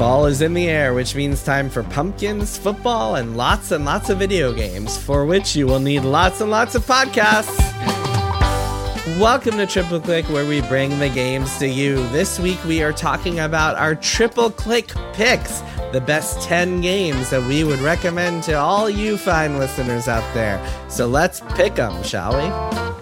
Fall is in the air, which means time for pumpkins, football, and lots and lots of video games, for which you will need lots and lots of podcasts. Welcome to Triple Click, where we bring the games to you. This week we are talking about our Triple Click picks, the best 10 games that we would recommend to all you fine listeners out there. So let's pick them, shall we?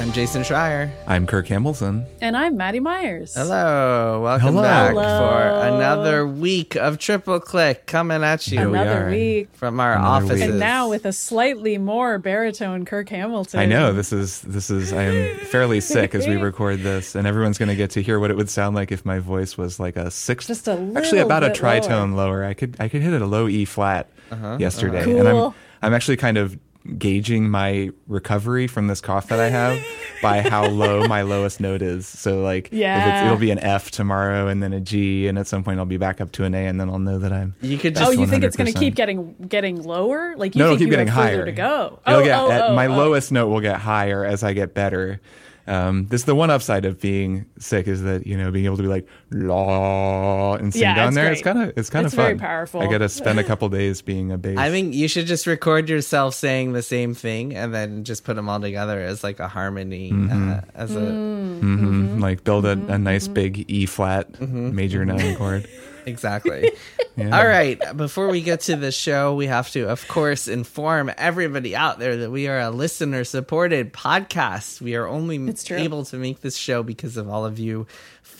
I'm Jason Schreier. I'm Kirk Hamilton. And I'm Maddy Myers. Hello, welcome Hello. back Hello. for another week of Triple Click coming at you we Another are. week. from our Another offices. week. And now with a slightly more baritone Kirk Hamilton. I know this is this is I am fairly sick as we record this, and everyone's going to get to hear what it would sound like if my voice was like a sixth, Just a actually little about a tritone lower. I could I could hit it a low E flat Uh-huh, yesterday, Cool. and I'm I'm actually kind of gauging my recovery from this cough that I have by how low my lowest note is. So like, if it's, Yeah. it'll be an F tomorrow, and then a G, and at some point I'll be back up to an A, and then I'll know that I'm. you could Oh, just you think it's going to keep getting getting lower? Like you no, it'll think keep you getting higher to go? It'll oh, get, oh, at- oh, my oh. lowest note will get higher as I get better. Um, this the one upside of being sick is that you know being able to be like law and sing Yeah, down it's there. great. It's kind of it's kind of fun. very powerful. I get to spend a couple days being a bass. I think you should just record yourself saying the same thing and then just put them all together as like a harmony. Mm-hmm. Uh, as a hmm like build a, a nice big E flat Mm-hmm. major nine chord. exactly. Yeah. All right. Before we get to the show, we have to, of course, inform everybody out there that we are a listener supported podcast. We are only able to make this show because of all of you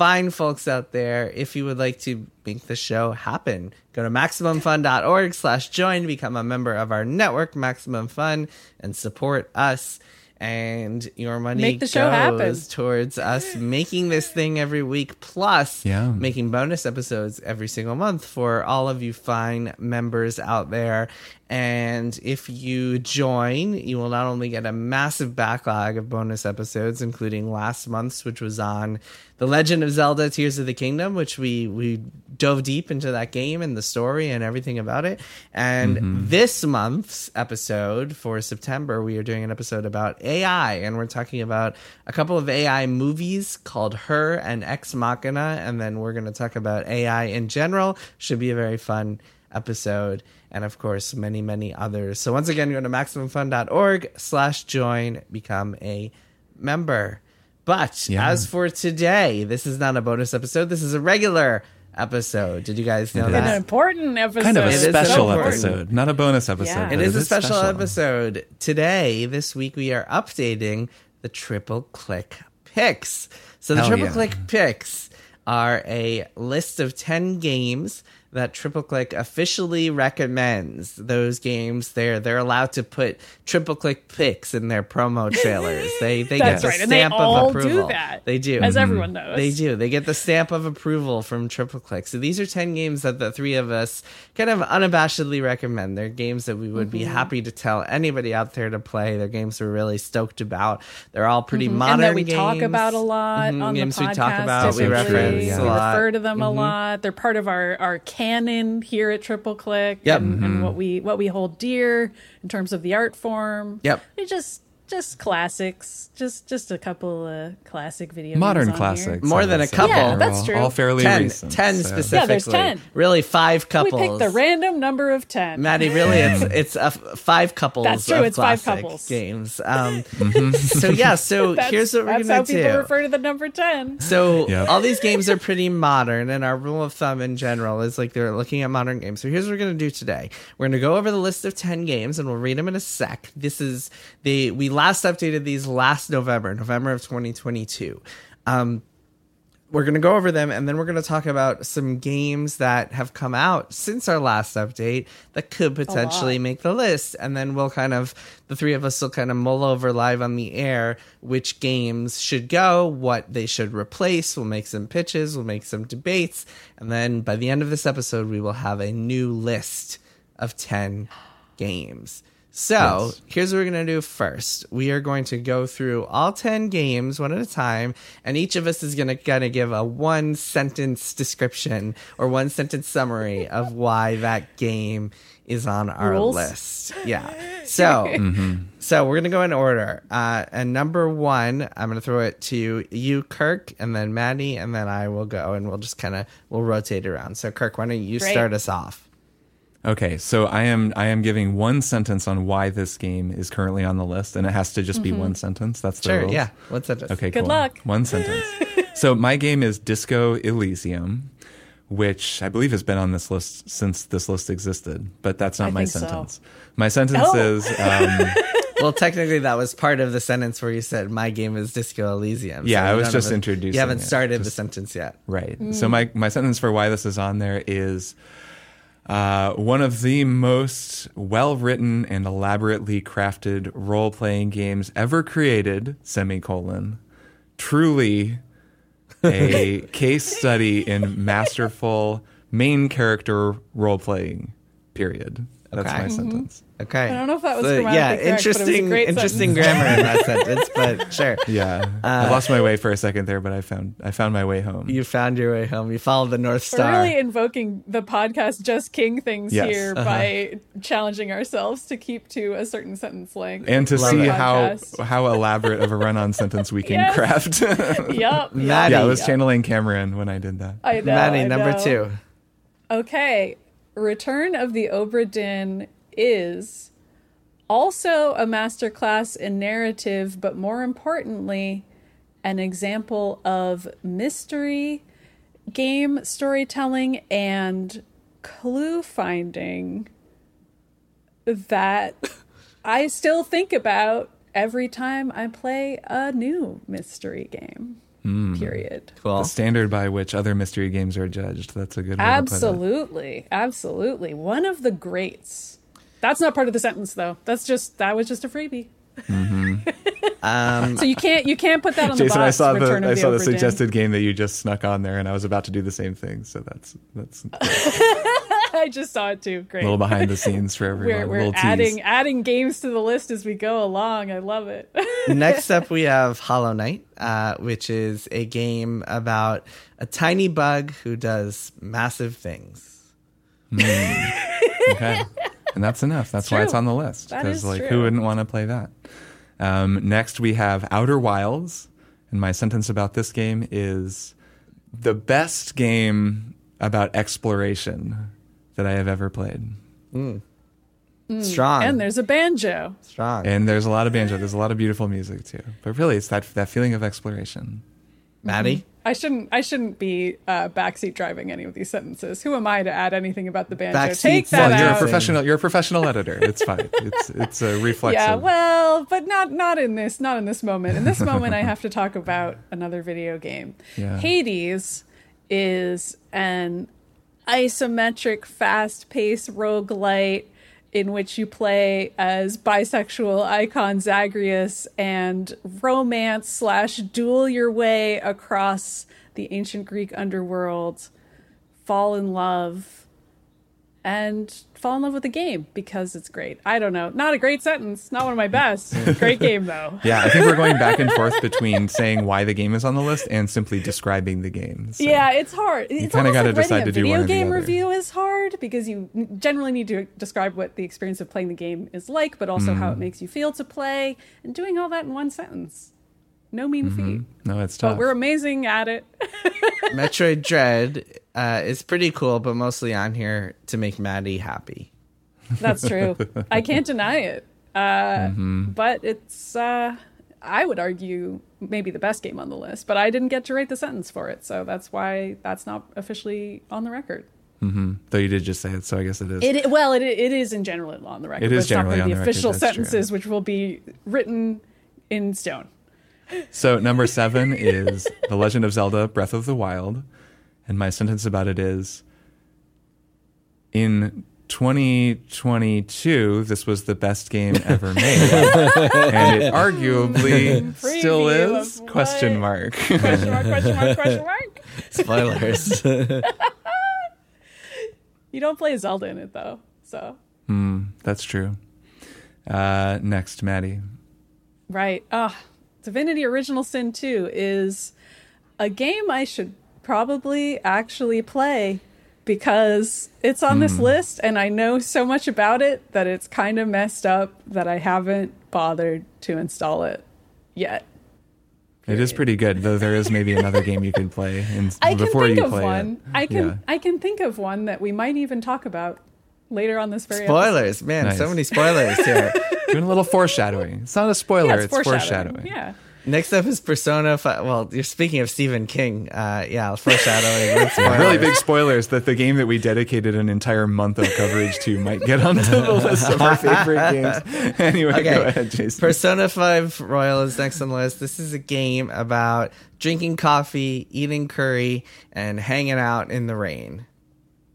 fine folks out there. If you would like to make the show happen, go to MaximumFun.org slash join, become a member of our network, Maximum Fun, and support us. And your money Make the show happen. goes towards us making this thing every week, plus Yeah. making bonus episodes every single month for all of you fine members out there. And if you join, you will not only get a massive backlog of bonus episodes, including last month's, which was on The Legend of Zelda Tears of the Kingdom, which we, we dove deep into that game and the story and everything about it. And mm-hmm. this month's episode for September, we are doing an episode about AI, and we're talking about a couple of AI movies called Her and Ex Machina, and then we're going to talk about AI in general. Should be a very fun episode, and of course, many, many others. So once again, go to maximumfun.org slash join, become a member. But Yeah. as for today, this is not a bonus episode. This is a regular episode. Did you guys know It is. An that? important episode. kind of a It is special so episode, not a bonus episode. Yeah. but It is a special, special episode. Today, this week, we are updating the triple click picks. So, the Hell triple yeah. click picks are a list of 10 games that triple click officially recommends those games they're they're allowed to put triple click picks in their promo trailers they they get the right, stamp all of do approval that, they do as everyone knows. they do. They get the stamp of approval from Triple Click. So these are 10 games that the three of us kind of unabashedly recommend. They're games that we would be Mm-hmm. happy to tell anybody out there to play. They're games we're really stoked about. They're all pretty modern Mm-hmm. and that we talk about a lot Mhm, on games the podcast. we talk about, we reference yeah. We. Mm-hmm. refer to them a lot. They're part of our, our canon here at Triple Click. Yep. And, and mm-hmm. what we what we hold dear in terms of the art form. Yep. They just just classics. Just just a couple of classic video modern games here. classics. More than a couple. Yeah, that's true. All fairly 10, recent. 10 so. specifically. Yeah, there's 10. Really, five couples. We couples. picked the random number of ten. Maddy, really, it's it's a f- five couples. That's true, Of it's five classic couples. games. Um, So yeah, so here's what we're gonna do. That's how people do. refer to the number ten. So Yep. all these games are pretty modern, and our rule of thumb in general is like they're looking at modern games. So here's what we're gonna do today. We're gonna go over the list of ten games, and we'll read them in a sec. This is the we last updated these last November, November of 2022. Um, we're going to go over them and then we're going to talk about some games that have come out since our last update that could potentially make the list and then we'll kind of the three of us will kind of mull over live on the air which games should go what they should replace. We'll make some pitches we'll make some debates and then by the end of this episode we will have a new list of 10 games so Yes. here's what we're going to do first. We are going to go through all 10 games one at a time, and each of us is going to kind of give a one sentence description or one sentence summary of why that game is on our Rules? list. Yeah. So, Mm-hmm. so we're gonna go in order. Uh, and number one, I'm gonna throw it to you, Kirk, and then Maddy, and then I will go, and we'll just kind of we'll rotate around. So, Kirk, why don't you Great. start us off? Okay, so I am I am giving one sentence on why this game is currently on the list, and it has to just be one sentence. That's the Sure, rules. yeah. What's that? Okay, Good cool. luck. One sentence. so my game is Disco Elysium, which I believe has been on this list since this list existed, but that's not I my think so. sentence. My sentence Oh. is um, Well, technically, that was part of the sentence where you said my game is Disco Elysium. Yeah, I was just a- introducing You haven't it. started the sentence yet. right. So my my sentence for why this is on there is. Uh, one of the most well written and elaborately crafted role playing games ever created, semicolon. Truly a case study in masterful main character role playing, period. That's Okay. my sentence. Okay. I don't know if that was So, yeah, correct, but it was a interesting, great interesting sentence. grammar in that sentence, but sure. Yeah. I lost my way for a second there, but I found I found my way home. You found your way home. You followed the North We're Star. really invoking the podcast Just King things Yes. here Uh-huh. by challenging ourselves to keep to a certain sentence length. and to Love see how how elaborate of a run-on sentence we can Yes. craft. Yup. Maddy. yeah, I was Yup. channeling Cameron when I did that. I know. Maddy, I number know. two. Okay. Return of the Obra Dinn is also a masterclass in narrative, but more importantly, an example of mystery game storytelling and clue finding that I still think about every time I play a new mystery game. Period. Cool. The standard by which other mystery games are judged. That's a good way to put it. Absolutely. Absolutely. One of the greats. That's not part of the sentence though. That's just that was just a freebie. Um, So you can't you can't put that on the Jason, box. I saw the Return of I saw the Obra suggested game that you just snuck on there, and I was about to do the same thing. So that's that's a I just saw it too. Great. A little behind the scenes for everyone. we're we're little tease. adding adding games to the list as we go along. I love it. next up, we have Hollow Knight, uh, which is a game about a tiny bug who does massive things. Okay. And that's enough. That's why it's on the list. Because is like who wouldn't want to play that? Um, next we have Outer Wilds. And my sentence about this game is the best game about exploration that I have ever played. Mm. Mm. Strong. and there's a banjo. strong. And there's a lot of banjo, there's a lot of beautiful music too. But really it's that that feeling of exploration. Mm-hmm. Maddy? I shouldn't I shouldn't be uh, backseat driving any of these sentences. Who am I to add anything about the banjo? Backseat Take that Well, you're a professional you're a professional editor. It's fine. It's it's a reflexive. Yeah, well, but not not in this not in this moment. In this moment, I have to talk about another video game. Yeah. Hades is an isometric, fast-paced roguelite in which you play as bisexual icon Zagreus and romance slash duel your way across the ancient Greek underworld, fall in love, and fall in love with the game because it's great. I don't know. Not a great sentence. Not one of my best. Great game though. Yeah, I think we're going back and forth between saying why the game is on the list and simply describing the game. So- Yeah, it's hard. It's kinda gotta decide to do video one the game review is hard because you generally need to describe what the experience of playing the game is like, but also how it Mm-hmm. makes you feel to play, and doing all that in one sentence. No mean Mm-hmm. feat. No, it's tough. But we're amazing at it. Metroid Dread uh, is pretty cool, but mostly on here to make Maddy happy. That's true. I can't deny it. Uh, Mm-hmm. But it's, uh, I would argue, maybe the best game on the list. But I didn't get to write the sentence for it, so that's why that's not officially on the record. Though you did just say it, so I guess it is. It well, it it is in general on the record. It but it's not generally on be the record, official that's true. sentences, which will be written in stone. So number seven is The Legend of Zelda: Breath of the Wild, and my sentence about it is: In 2022, this was the best game ever made, and it arguably still Preview is? of Question mark. Question mark? Question mark? Question mark? Spoilers. You don't play Zelda in it though, so Hmm, That's true. Uh, next, Maddy. right. Ah, Divinity: Original Sin 2 is a game I should probably actually play because it's on this hmm. list and I know so much about it that it's kind of messed up that I haven't bothered to install it yet. It is pretty good, though. There is maybe another game you could play in, I can before think you of play one. it. I can Yeah. I can think of one that we might even talk about later on this very episode. Spoilers, man, so many spoilers here. Doing a little foreshadowing. It's not a spoiler. Yeah, it's, foreshadowing. Yeah. Next up is Persona 5. Well, you're speaking of Stephen King. Uh, yeah, foreshadowing. Really big spoilers that the game that we dedicated an entire month of coverage to might get onto the list of our favorite games. Anyway, Okay. go ahead, Jason. Persona 5 Royal is next on the list. This is a game about drinking coffee, eating curry, and hanging out in the rain.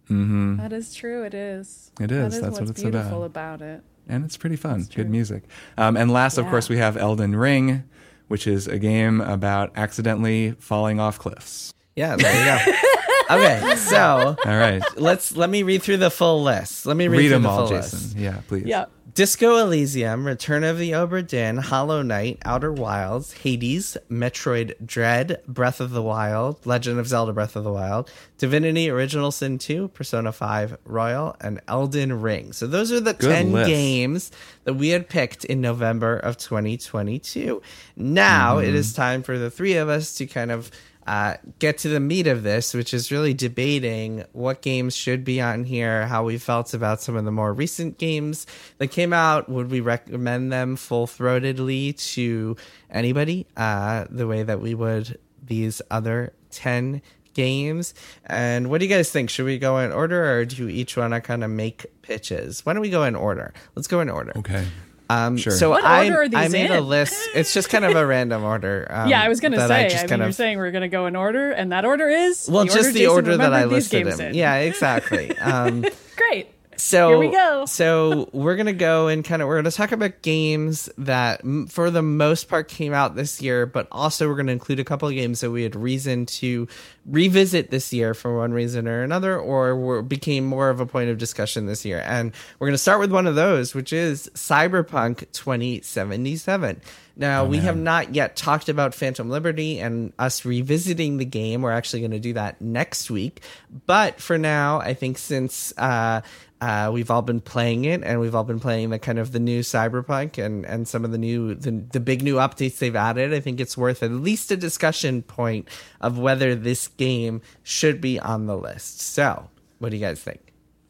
Mm-hmm. That is true. It is. It is. That is is That's what what's it's beautiful about. about it. And it's pretty fun. true. Good music. Um, and last, of course, we have Elden Ring, which is a game about accidentally falling off cliffs. Yeah, there you go. okay, so All right. let's let me read through the full list. Let me read, Read through them the all, full Jason. list. Yeah, please. Yeah. Disco Elysium, Return of the Obra Dinn, Hollow Knight, Outer Wilds, Hades, Metroid Dread, Breath of the Wild, Legend of Zelda Breath of the Wild, Divinity Original Sin 2, Persona 5 Royal, and Elden Ring. So those are the Good 10 list. games that we had picked in November of 2022. Now it is mm-hmm. time for the three of us to kind of uh, get to the meat of this, which is really debating what games should be on here, how we felt about some of the more recent games that came out. Would we recommend them full throatedly to anybody, uh, the way that we would these other 10 games? And what do you guys think? Should we go in order or do you each want to kind of make pitches? Why don't we go in order? Let's go in order. Okay. Um, Sure. So What I, order are these I made a list. It's just kind of a random order. Um, Yeah, I was going to say. I, just mean, kind you're saying we're going to go in order, and that order is well, the just order the Jason order that I listed games them. in. Yeah, exactly. Um, Great. So Here we go. So we're gonna go and kind of we're gonna talk about games that, m- for the most part, came out this year, but also we're gonna include a couple of games that we had reason to revisit this year for one reason or another, or were, became more of a point of discussion this year. And we're gonna start with one of those, which is Cyberpunk 2077. Now, we have not yet talked about Phantom Liberty and us revisiting the game. We're actually going to do that next week. But for now, I think since uh, uh, we've all been playing it and we've all been playing the kind of the new Cyberpunk and, and some of the new, the, the big new updates they've added, I think it's worth at least a discussion point of whether this game should be on the list. So, what do you guys think?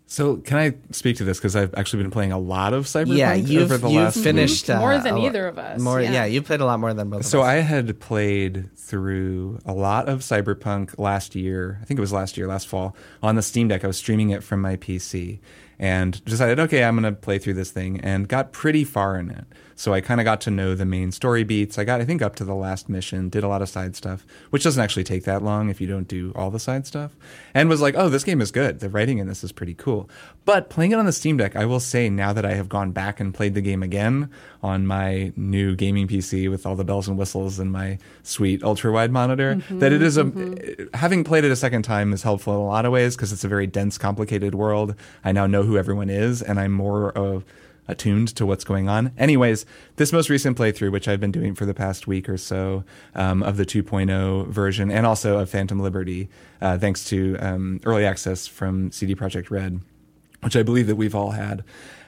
So, can I speak to this because I've actually been playing a lot of Cyberpunk yeah, you've, over the you've last finished uh, More than lo- either of us, More, yeah. yeah. you played a lot more than both. So of us. So I had played through a lot of Cyberpunk last year. I think it was last year, last fall, on the Steam Deck. I was streaming it from my PC and decided, okay, I'm going to play through this thing and got pretty far in it. So I kind of got to know the main story beats. I got, I think, up to the last mission, did a lot of side stuff, which doesn't actually take that long if you don't do all the side stuff, and was like, oh, this game is good. The writing in this is pretty cool. But playing it on the Steam Deck, I will say now that I have gone back and played the game again on my new gaming PC with all the bells and whistles and my sweet ultra wide monitor, mm-hmm, that it is a, mm-hmm. eh, having played it a second time is helpful in a lot of ways because it's a very dense, complicated world. I now know who everyone is and I'm more of, attuned to what's going on. Anyways, this most recent playthrough, which I've been doing for the past week or so um, of the 2.0 version and also of Phantom Liberty, uh, thanks to um, early access from CD Projekt Red, which I believe that we've all had,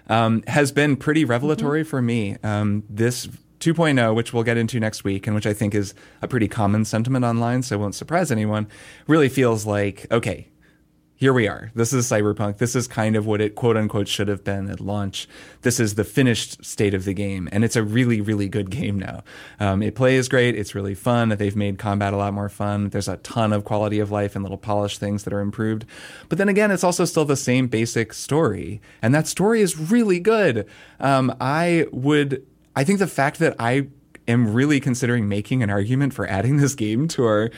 um, has been pretty revelatory for me. Um, this 2.0, which we'll get into next week, and which I think is a pretty common sentiment online, so it won't surprise anyone, really feels like, okay, here we are. This is Cyberpunk. This is kind of what it quote unquote should have been at launch. This is the finished state of the game. And it's a really, really good game now. Um, it plays great. It's really fun. They've made combat a lot more fun. There's a ton of quality of life and little polished things that are improved. But then again, it's also still the same basic story. And that story is really good. Um, I would, I think the fact that I am really considering making an argument for adding this game to our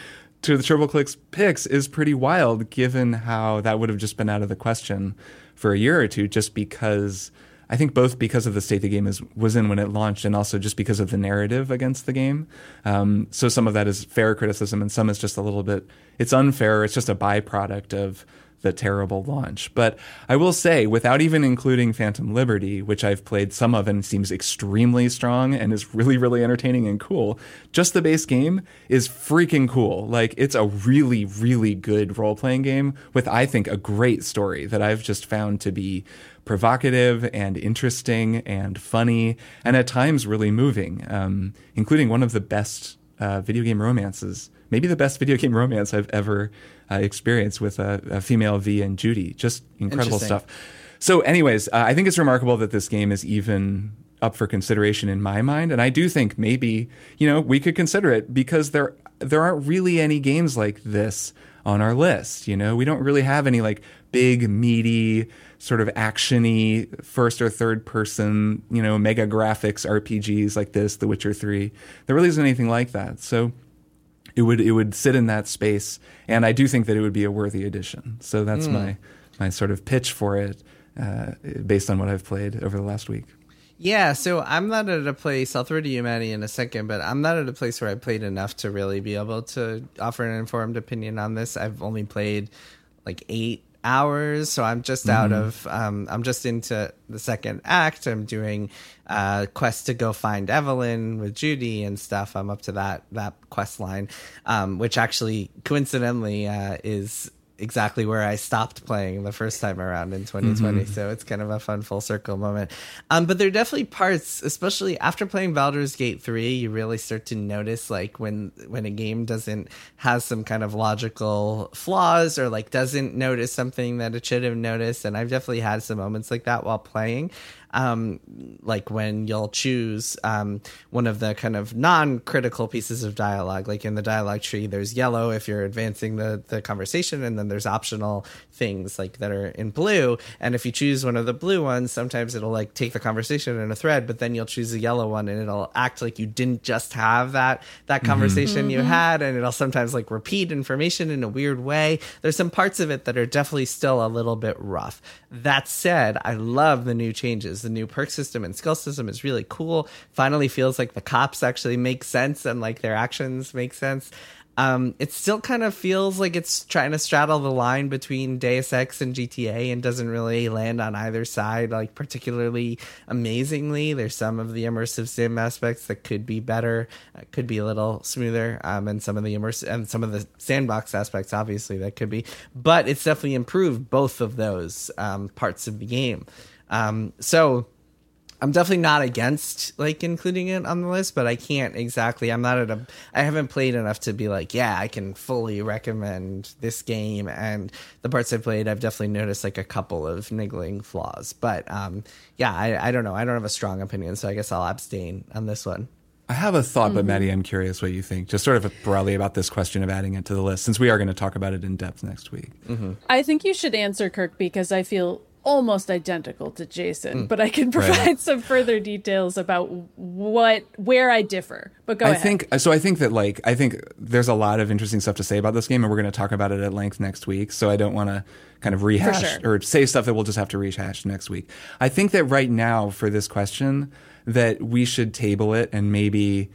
to the Triple Clicks picks is pretty wild, given how that would have just been out of the question for a year or two, just because I think both because of the state the game is was in when it launched, and also just because of the narrative against the game. Um, so some of that is fair criticism, and some is just a little bit it's unfair. It's just a byproduct of the terrible launch. But I will say, without even including Phantom Liberty, which I've played some of and seems extremely strong and is really, really entertaining and cool, just the base game is freaking cool. Like, it's a really, really good role playing game with, I think, a great story that I've just found to be provocative and interesting and funny and at times really moving, um, including one of the best uh, video game romances, maybe the best video game romance I've ever uh, experienced with a, a, female V and Judy. Just incredible stuff. So, anyways, uh, I think it's remarkable that this game is even up for consideration in my mind, and I do think maybe you know we could consider it because there there aren't really any games like this on our list. You know, we don't really have any like big meaty sort of actiony first or third person, you know, mega graphics RPGs like this, The Witcher 3. There really isn't anything like that. So it would it would sit in that space and I do think that it would be a worthy addition. So that's mm. my my sort of pitch for it uh, based on what I've played over the last week. Yeah, so I'm not at a place. I'll throw to you, Maddy, in a second, but I'm not at a place where I played enough to really be able to offer an informed opinion on this. I've only played like eight hours so i'm just mm-hmm. out of um, i'm just into the second act i'm doing uh quest to go find evelyn with judy and stuff i'm up to that that quest line um, which actually coincidentally uh, is exactly where I stopped playing the first time around in 2020. Mm-hmm. So it's kind of a fun full circle moment. Um, but there are definitely parts, especially after playing Baldur's Gate 3, you really start to notice like when when a game doesn't has some kind of logical flaws or like doesn't notice something that it should have noticed. And I've definitely had some moments like that while playing um, like when you'll choose um, one of the kind of non-critical pieces of dialogue. Like in the dialogue tree there's yellow if you're advancing the, the conversation and then there's optional things like that are in blue. And if you choose one of the blue ones sometimes it'll like take the conversation in a thread but then you'll choose a yellow one and it'll act like you didn't just have that that mm-hmm. conversation mm-hmm. you had and it'll sometimes like repeat information in a weird way. There's some parts of it that are definitely still a little bit rough. That said i love the new changes the new perk system and skill system is really cool. Finally feels like the cops actually make sense and like their actions make sense. Um, it still kind of feels like it's trying to straddle the line between Deus Ex and GTA and doesn't really land on either side, like particularly amazingly. There's some of the immersive sim aspects that could be better, uh, could be a little smoother, um, and some of the immersive and some of the sandbox aspects, obviously, that could be. But it's definitely improved both of those um, parts of the game. Um, so I'm definitely not against like including it on the list, but I can't exactly. I'm not at a. I haven't played enough to be like, yeah, I can fully recommend this game. And the parts I've played, I've definitely noticed like a couple of niggling flaws. But um, yeah, I, I don't know. I don't have a strong opinion, so I guess I'll abstain on this one. I have a thought, mm-hmm. but Maddy, I'm curious what you think. Just sort of broadly about this question of adding it to the list, since we are going to talk about it in depth next week. Mm-hmm. I think you should answer Kirk because I feel almost identical to Jason, mm. but I can provide right. some further details about what where I differ. But go I ahead. think so. I think that like I think there's a lot of interesting stuff to say about this game, and we're going to talk about it at length next week. So I don't want to kind of rehash sure. or say stuff that we'll just have to rehash next week. I think that right now for this question that we should table it and maybe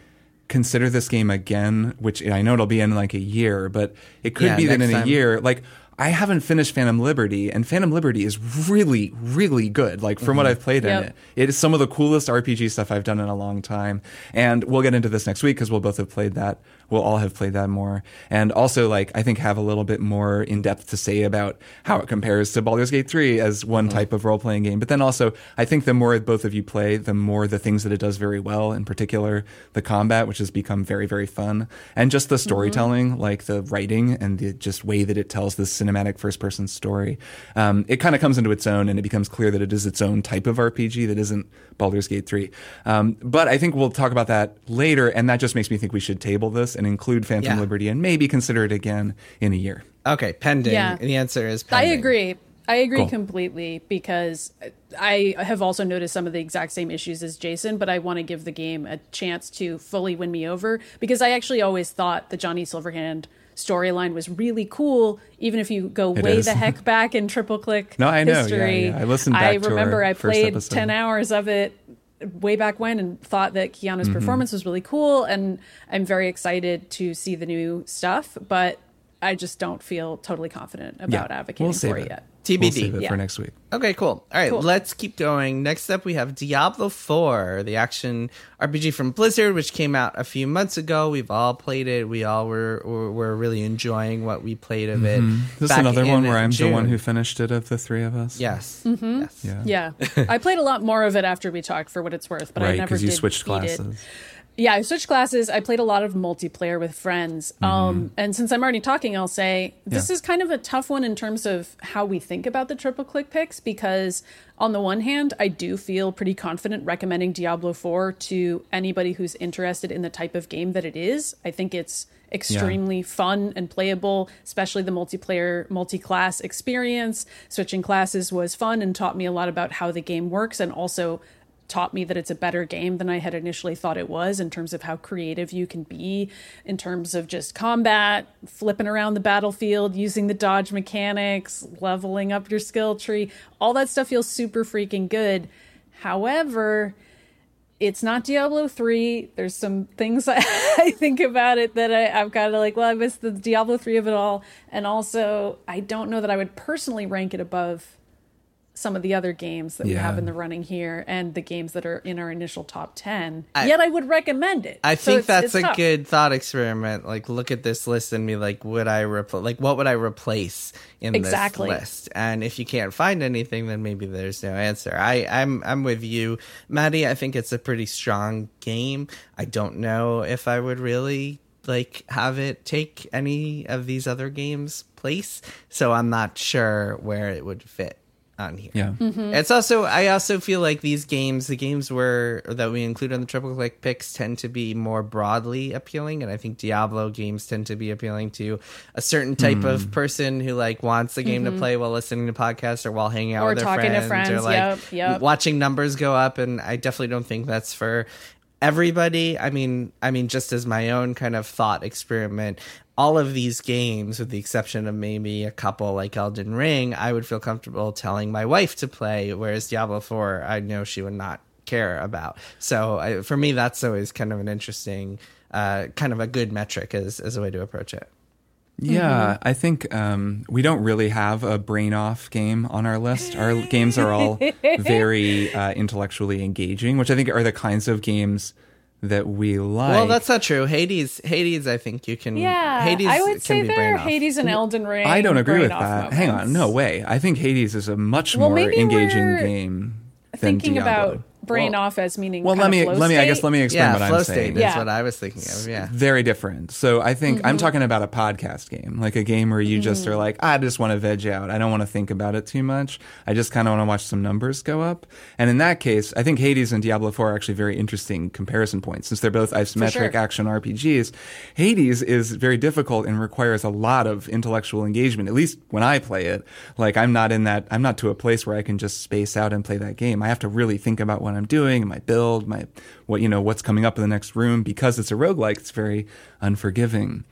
consider this game again, which I know it'll be in like a year, but it could yeah, be that in time. a year, like I haven't finished Phantom Liberty, and Phantom Liberty is really, really good. Like from mm-hmm. what I've played yep. in it, it is some of the coolest RPG stuff I've done in a long time. And we'll get into this next week because we'll both have played that we'll all have played that more. And also, like, I think have a little bit more in depth to say about how it compares to Baldur's Gate 3 as one mm-hmm. type of role playing game. But then also, I think the more both of you play, the more the things that it does very well, in particular, the combat, which has become very, very fun. And just the storytelling, mm-hmm. like the writing and the just way that it tells this cinematic first person story. Um, it kind of comes into its own and it becomes clear that it is its own type of RPG that isn't Baldur's Gate 3. Um, but I think we'll talk about that later. And that just makes me think we should table this and include Phantom yeah. Liberty and maybe consider it again in a year. Okay, pending. Yeah. The answer is pending. I agree. I agree cool. completely because I have also noticed some of the exact same issues as Jason, but I want to give the game a chance to fully win me over because I actually always thought the Johnny Silverhand storyline was really cool, even if you go it way is. the heck back in triple click no, I know. history. Yeah, yeah. I listened back to it. I remember I played 10 hours of it way back when and thought that Keanu's mm-hmm. performance was really cool and I'm very excited to see the new stuff but I just don't feel totally confident about advocating we'll for it. it yet. TBD. We'll save it Yeah. for next week. Okay, cool. All right, Cool. let's keep going. Next up, we have Diablo 4, the action RPG from Blizzard, which came out a few months ago. We've all played it. We all were were, were really enjoying what we played of it. Mm-hmm. This is another one where I'm the one who finished it of the three of us. Yes. Mm-hmm. Yes. Yeah. Yeah, I played a lot more of it after we talked, for what it's worth. But I right, never because you did switched classes. it. Yeah, I switched classes. I played a lot of multiplayer with friends. Um, and since I'm already talking, I'll say this Mm-hmm. Yeah. is kind of a tough one in terms of how we think about the triple click picks because, on the one hand, I do feel pretty confident recommending Diablo 4 to anybody who's interested in the type of game that it is. I think it's extremely fun and playable, especially the multiplayer, multi class experience. Switching classes was fun and taught me a lot about how the game works and also taught me that it's a better game than I had initially thought it was in terms of how creative you can be, in terms of just combat, flipping around the battlefield, using the dodge mechanics, leveling up your skill tree. All that stuff feels super freaking good. However, it's not Diablo 3. There's some things I, I think about it that I've got to like, well, I missed the Diablo 3 of it all. And also, I don't know that I would personally rank it above some of the other games that we have in the running here and the games that are in our initial top 10. I- Yet I would recommend it. I So think it's- that's it's a tough. good thought experiment. Like, look at this list and be like, would I replace? Like, what would I replace in Exactly. this list? And if you can't find anything, then maybe there's no answer. I, I'm, I'm with you, Maddy. I think it's a pretty strong game. I don't know if I would really like have it take any of these other games' place. So I'm not sure where it would fit on here. Yeah. Mm-hmm. It's also I also feel like these games, the games where that we include on the triple click picks tend to be more broadly appealing, and I think Diablo games tend to be appealing to a certain type Hmm. of person who like wants the game to play while listening to podcasts or while hanging out Mm-hmm. Or with their talking to friends, or like yep, yep. watching numbers go up. And I definitely don't think that's for everybody. I mean, I mean, just as my own kind of thought experiment, all of these games, with the exception of maybe a couple like Elden Ring, I would feel comfortable telling my wife to play. Whereas Diablo Four, I know she would not care about. So I, for me, that's always kind of an interesting, uh, kind of a good metric as as a way to approach it. Yeah, I think um, we don't really have a brain off game on our list. Our games are all very uh, intellectually engaging, which I think are the kinds of games that we like. Well, that's not true. Hades, Hades, I think you can. Yeah, Hades I would can say be there brain are off. Hades and Elden Ring. I don't agree with brain-off that. Hang on, no way. I think Hades is a much Well, more maybe engaging we're game than Thinking Diablo. about brain Well- off as meaning. well, kind let of me flow let me I guess let me explain Yeah, what flow I'm state saying. is Yeah. what I was thinking of. Yeah. very different. So I think Mm-hmm. I'm talking about a podcast game, like a game where you just are like, I just want to veg out. I don't want to think about it too much. I just kind of want to watch some numbers go up. And in that case, I think Hades and Diablo 4 are actually very interesting comparison points since they're both isometric sure. action RPGs. Hades is very difficult and requires a lot of intellectual engagement. At least when I play it, like I'm not in that. I'm not to a place where I can just space out and play that game. I have to really think about what I'm doing, my build, my what you know, what's coming up in the next room because it's a roguelike. It's very unforgiving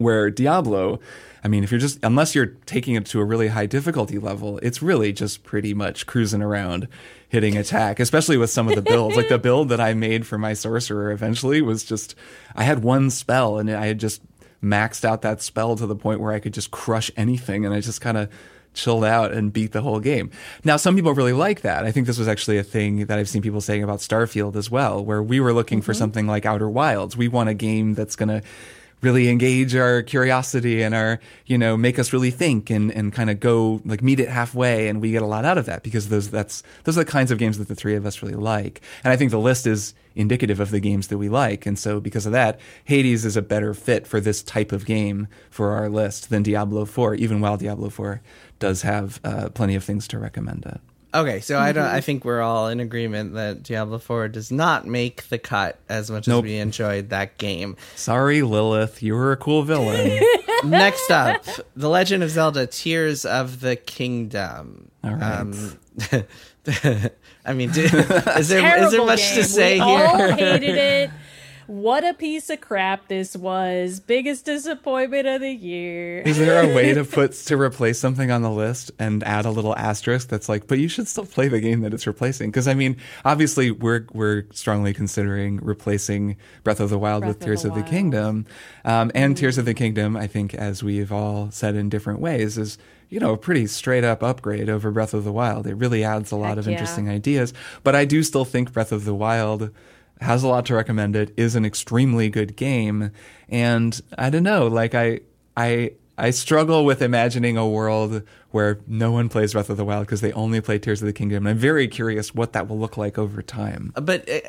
where Diablo, I mean, if you're just unless you're taking it to a really high difficulty level, it's really just pretty much cruising around hitting attack, especially with some of the builds. like the build that I made for my sorcerer eventually was just I had one spell and I had just maxed out that spell to the point where I could just crush anything and I just kind of chilled out and beat the whole game. Now, some people really like that. I think this was actually a thing that I've seen people saying about Starfield as well, where we were looking for mm-hmm. something like Outer Wilds. We want a game that's going to really engage our curiosity and our, you know, make us really think and, and kind of go like meet it halfway. And we get a lot out of that because those, that's, those are the kinds of games that the three of us really like. And I think the list is indicative of the games that we like. And so because of that, Hades is a better fit for this type of game for our list than Diablo 4, even while Diablo 4 does have uh, plenty of things to recommend it. Okay, so I don't. I think we're all in agreement that Diablo Four does not make the cut as much Nope. as we enjoyed that game. Sorry, Lilith, you were a cool villain. Next up, The Legend of Zelda: Tears of the Kingdom. All right. Um, I mean, do, is there is there much game. to say we here? all hated it. what a piece of crap this was. Biggest disappointment of the year. Is there a way to put to replace something on the list and add a little asterisk that's like, but you should still play the game that it's replacing? Because I mean, obviously, we're we're strongly considering replacing Breath of the Wild Breath with of Tears the of the Wild. Kingdom, um, and Tears of the Kingdom. I think, as we've all said in different ways, is you know a pretty straight up upgrade over Breath of the Wild. It really adds a lot Heck of yeah. interesting ideas, but I do still think Breath of the Wild has a lot to recommend it is an extremely good game. And i don't know like i i i struggle with imagining a world where no one plays breath of the wild because they only play tears of the kingdom and i'm very curious what that will look like over time But uh,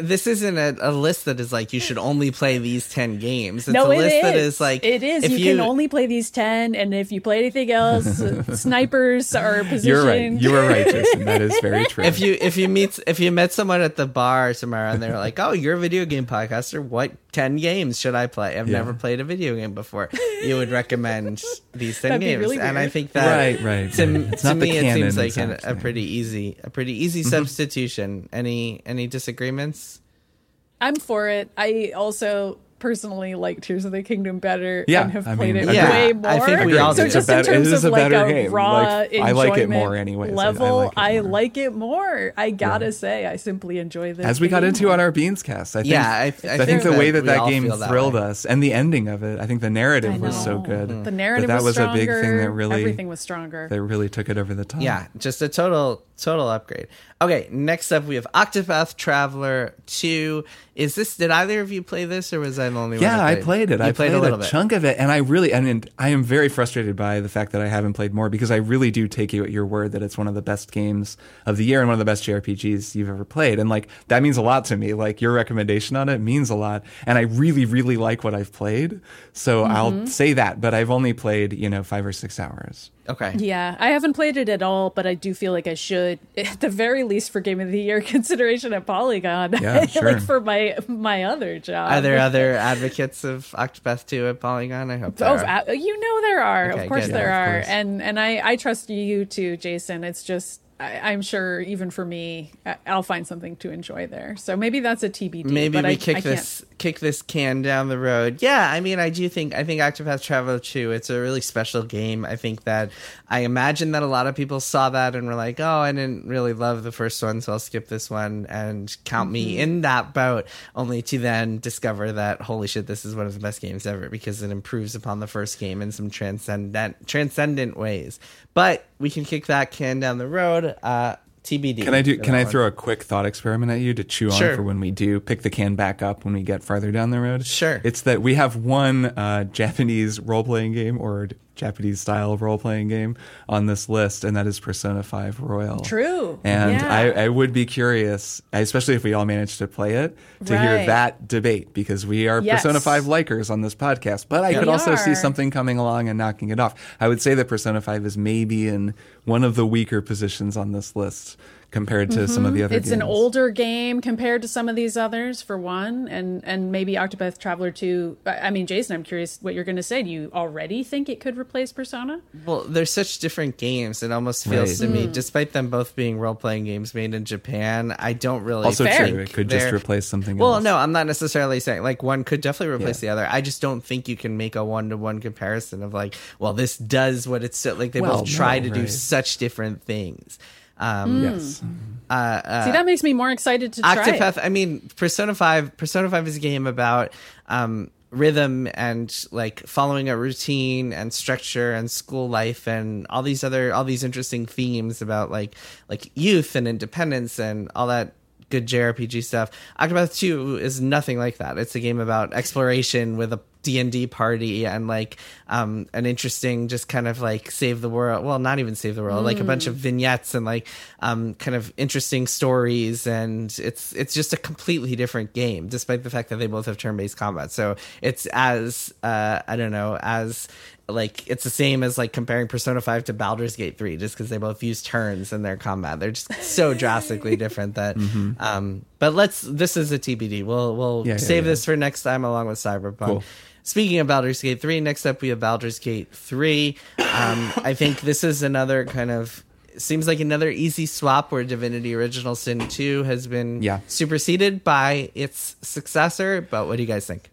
this isn't a, a list that is like you should only play these ten games. It's no, a it list is. that is like it is. If You, can only play these ten, and if you play anything else, uh, snipers are positioned. you're right you were right jason that is very true if you if you meet if you met someone at the bar somewhere and they're like, "Oh, you're a video game podcaster. What ten games should I play? I've Yeah. never played a video game before." You would recommend these ten That'd be games, really and I think that Right, right, To, right. It's to not the me, it canon seems like an, a pretty easy a pretty easy Mm-hmm. substitution. Any any disagreements? I'm for it. I also personally like Tears of the Kingdom better Yeah, and have I played mean, it Yeah, way more. I think we all so do. It's a just better- in it terms of like better a game. raw Like, I like it enjoyment more anyways. I- I Level, like it I like it more. I gotta say, I simply enjoy this. as we got into more. on our beans cast i think Yeah, I- I I, think think the way that that game feel that thrilled us and the ending of it i think the narrative was so know. good The mm. narrative that, that was, was a big thing that really everything was stronger. that really took it over the top Yeah, just a total total upgrade. Okay, next up we have Octopath Traveler 2. Is this did either of you play this or was I the only one? Yeah, I played it. You I played, a little a bit. chunk of it, and I really, I mean, I am very frustrated by the fact that I haven't played more because I really do take you at your word that it's one of the best games of the year and one of the best JRPGs you've ever played, and like that means a lot to me. Like your recommendation on it means a lot, and I really, really like what I've played. So Mm-hmm. I'll say that, but I've only played you know five or six hours. Okay. Yeah, I haven't played it at all, but I do feel like I should, at the very least, for Game of the Year consideration at Polygon. Yeah, sure. like for my my other job. Are there other advocates of Octopath 2 at Polygon? I hope there Oh, uh, you know there are. Okay, of course good. there Yeah, of are, course. and and I I trust you too, Jason. It's just I, I'm sure even for me, I'll find something to enjoy there. So maybe that's a TBD. Maybe but we I, kick I this kick this can down the road. Yeah, I mean, I do think I think Octopath Traveler 2. It's a really special game. I think that I imagine that a lot of people saw that and were like, "Oh, I didn't really love the first one, so I'll skip this one and count me Mm-hmm. in that boat." Only to then discover that holy shit, this is one of the best games ever because it improves upon the first game in some transcendent transcendent ways. But we can kick that can down the road. Uh, TBD. Can I do? Can I one. throw a quick thought experiment at you to chew Sure. on for when we do pick the can back up when we get farther down the road? Sure. It's that we have one uh, Japanese role playing game or Japanese style role playing game on this list, and that is Persona Five Royal. True. And Yeah. I, I would be curious, especially if we all manage to play it, to hear that debate because we are Yes. Persona 5 likers on this podcast. But I could We also see something coming along and knocking it off. I would say that Persona 5 is maybe in one of the weaker positions on this list compared to some of the other Mm-hmm. It's an older game compared to some of these others, for one, and and maybe Octopath Traveler two. I I mean, Jason, I'm curious what you're going to say. Do you already think it could replace Persona? Well, they're such different games. It almost feels Right. to me, Hmm. despite them both being role playing games made in Japan, I don't really Also Fair. true. It could just replace something Well, else. no, I'm not necessarily saying like one could definitely replace Yeah. the other. I just don't think you can make a one to one comparison of like, well, this does what it's like. They Well, both try no, to do such different things. Um, Yes. See, that makes me more excited to try. it. Octopath. I mean, Persona Five. Persona Five is a game about um, rhythm and like following a routine and structure and school life and all these other all these interesting themes about like like youth and independence and all that good JRPG stuff. Octopath Two is nothing like that. It's a game about exploration with a D&D party and like um an interesting just kind of like save the world well not even save the world like a bunch of vignettes and like um kind of interesting stories and it's it's just a completely different game despite the fact that they both have turn-based combat so it's as uh I don't know as like it's the same as like comparing Persona 5 to Baldur's Gate 3 just because they both use turns in their combat. They're just so drastically different that um but let's this is a TBD. We'll we'll Yeah, yeah, save yeah. this for next time along with Cyberpunk. Cool. Speaking of Baldur's Gate 3, next up we have Baldur's Gate 3. Um, I think this is another kind of seems like another easy swap where Divinity Original Sin 2 has been Yeah. superseded by its successor. But what do you guys think?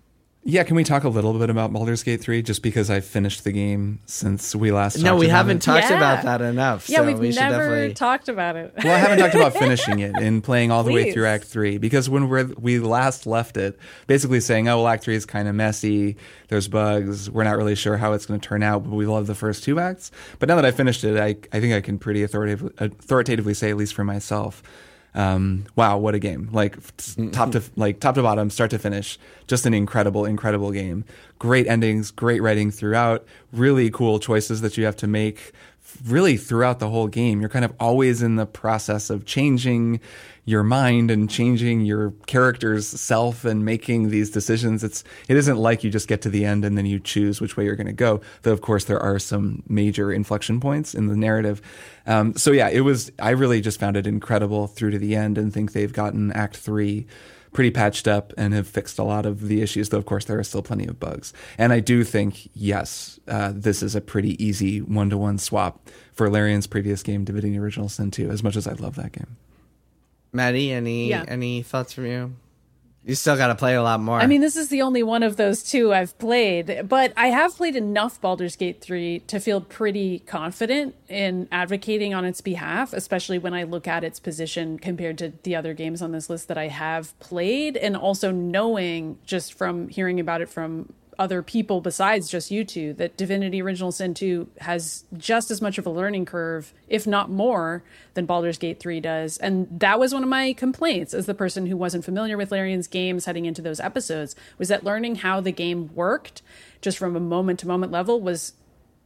Yeah, can we talk a little bit about Baldur's Gate 3 just because I've finished the game since we last no, we about haven't it? talked Yeah. about that enough. Yeah, so we've we should never definitely. talked about it. Well, I haven't talked about finishing it and playing all the way through Act Three because when we we last left it, basically saying, "Oh, well, Act Three is kind of messy. There's bugs. We're not really sure how it's going to turn out, but we love the first two acts." But now that I finished it, I I think I can pretty authoritatively, authoritatively say, at least for myself, um, wow, what a game! Like top to like top to bottom, start to finish, just an incredible, incredible game. Great endings, great writing throughout. Really cool choices that you have to make. Really throughout the whole game, you're kind of always in the process of changing your mind and changing your character's self and making these decisions. It's it isn't like you just get to the end and then you choose which way you're going to go. Though of course there are some major inflection points in the narrative. Um, so yeah, it was. I really just found it incredible through to the end and think they've gotten Act Three pretty patched up and have fixed a lot of the issues. Though of course there are still plenty of bugs. And I do think yes, uh, this is a pretty easy one to one swap for Larian's previous game, Divinity Original Sin 2. As much as I love that game. Maddy, any Yeah. any thoughts from you? You still got to play a lot more. I mean, this is the only one of those two I've played, but I have played enough Baldur's Gate 3 to feel pretty confident in advocating on its behalf, especially when I look at its position compared to the other games on this list that I have played, and also knowing just from hearing about it from other people besides just you two that Divinity Original Sin 2 has just as much of a learning curve, if not more, than Baldur's Gate 3 does. And that was one of my complaints as the person who wasn't familiar with Larian's games heading into those episodes, was that learning how the game worked just from a moment to moment level was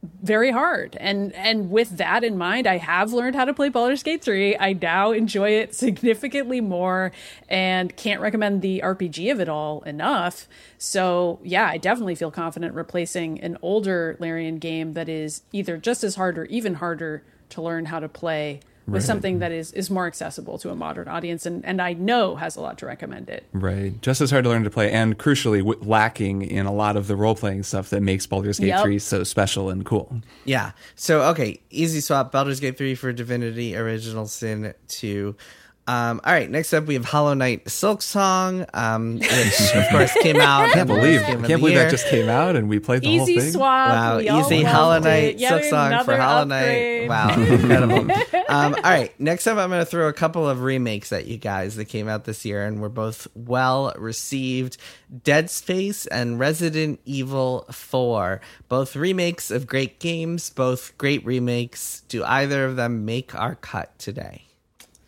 very hard. And and with that in mind, I have learned how to play Baldur's Gate 3. I now enjoy it significantly more and can't recommend the RPG of it all enough. So, yeah, I definitely feel confident replacing an older Larian game that is either just as hard or even harder to learn how to play with something that is is more accessible to a modern audience and and I know has a lot to recommend it. Right. Just as hard to learn to play, and crucially, w- lacking in a lot of the role playing stuff that makes Baldur's Gate Yep. 3 so special and cool. Yeah. So okay, easy swap. Baldur's Gate three for Divinity Original Sin two. Um, all right, next up we have Hollow Knight Silksong, um, which of course came out. I can't believe, I can't believe year. that just came out and we played the whole thing. Easy thing. swap. Wow, we all easy Hollow. Knight Yet Silksong for Hollow. Knight. Wow, incredible. um, all right, next up I'm going to throw a couple of remakes at you guys that came out this year and were both well received. Dead Space and Resident Evil 4, both remakes of great games, both great remakes. Do either of them make our cut today?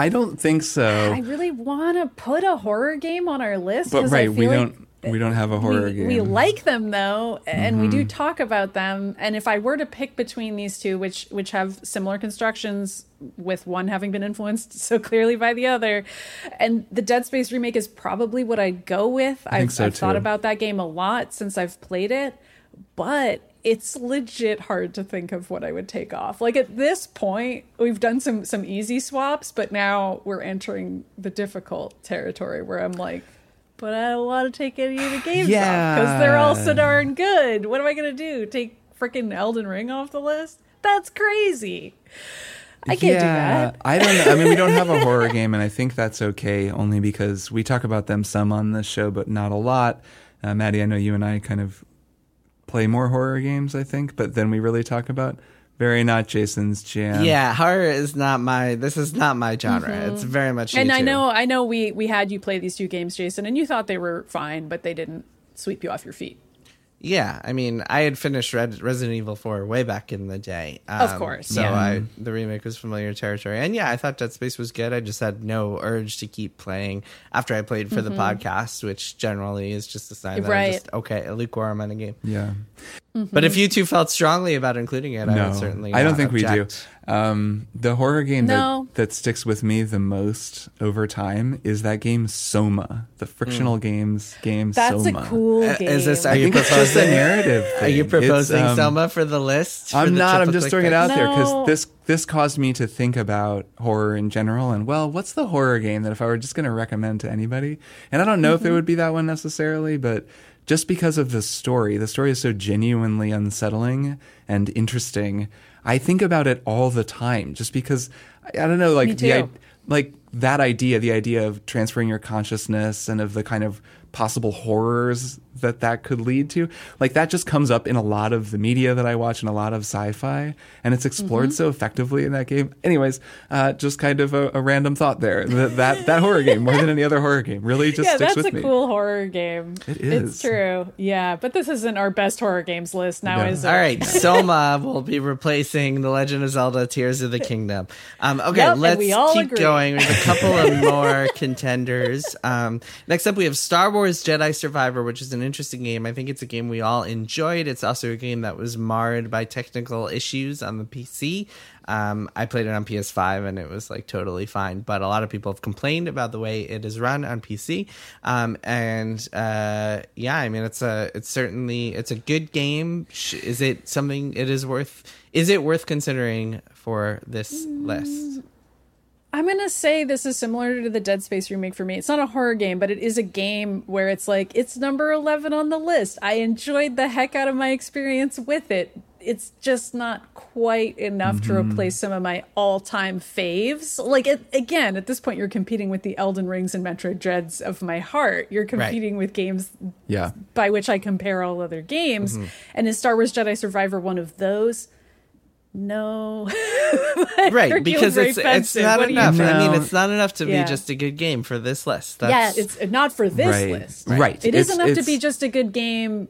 I don't think so. I really want to put a horror game on our list. but I right, we like don't we don't have a horror we, game. we like them though, and we Mm-hmm. do talk about them. And if I were to pick between these two, which which have similar constructions, with one having been influenced so clearly by the other, and the Dead Space remake is probably what I'd go with. think I've, so, I've thought about that game a lot since I've played it, but it's legit hard to think of what I would take off. Like at this point, we've done some some easy swaps, but now we're entering the difficult territory where I'm like, but I don't want to take any of the games off because they're all so darn good. What am I gonna do? Take freaking Elden Ring off the list? That's crazy. I can't do that. I don't know. I mean, we don't have a horror game, and I think that's okay, only because we talk about them some on this show, but not a lot. Uh, Maddy, I know you and I kind of play more horror games, I think, but then we really talk about very not Jason's jam. Yeah, horror is not my. This is not my genre. It's very much. you Mm-hmm. And I two. know, I know, we we had you play these two games, Jason, and you thought they were fine, but they didn't sweep you off your feet. Yeah, I mean, I had finished Red, Resident Evil 4 way back in the day. Of Um, course, So yeah. I the remake was familiar territory. And yeah, I thought Dead Space was good. I just had no urge to keep playing after I played for the podcast, which generally is just a sign that I'm Mm-hmm. Just okay, lukewarm on a game. Yeah. But if you two felt strongly about including it, I no, would certainly I don't not think we do. Object. Um, the horror game No. that, that sticks with me the most over time is that game Soma, the frictional games game That's Soma. a cool Uh, game. Is this? Are I you think it's just a proposing? narrative. Are you proposing um, Soma for the list? for I'm the not. I'm just click throwing it pick? out there because this this caused me to think about horror in general. And well, what's the horror game that if I were just going to recommend to anybody? And I don't know if it would be that one necessarily, but just because of the story, the story is so genuinely unsettling and interesting. I think about it all the time just because I, don't know, like the, like that idea, the idea of transferring your consciousness and of the kind of possible horrors that that could lead to. Like that just comes up in a lot of the media that I watch and a lot of sci-fi, and it's explored Mm-hmm. so effectively in that game. Anyways, uh, just kind of a, a random thought there. That, that that horror game, more than any other horror game, really just yeah, sticks that's a cool horror game. It It's true. Yeah, but this isn't our best horror games list now, No. is it? All right, Soma will be replacing The Legend of Zelda: Tears of the Kingdom. Um, okay, Yep, let's we all keep agree. going. We have a couple of more contenders. Um, next up, we have Star Wars Jedi Survivor, which is an interesting game. I think it's a game we all enjoyed. It's also a game that was marred by technical issues on the PC. Um, I played it on PS5 and it was like totally fine, but a lot of people have complained about the way it is run on PC. Um, and uh, yeah, I mean, it's a it's certainly it's a good game. Is it something it is worth? Is it worth considering for this list? I'm gonna say this is similar to the Dead Space remake for me. It's not a horror game, but it is a game where it's like it's number eleven on the list. I enjoyed the heck out of my experience with it. It's just not quite enough to Mm-hmm. replace some of my all-time faves. Like it, again, at this point, you're competing with the Elden Rings and Metroid Dreads of my heart. You're competing with games Yeah. by which I compare all other games. Mm-hmm. And is Star Wars Jedi Survivor one of those? No. Right, because very it's it's not What do you enough. I mean, it's not enough to Yeah. be just a good game for this list. yeah, That's, it's uh, not for this Right. list. Right. It is It's- enough to be just a good game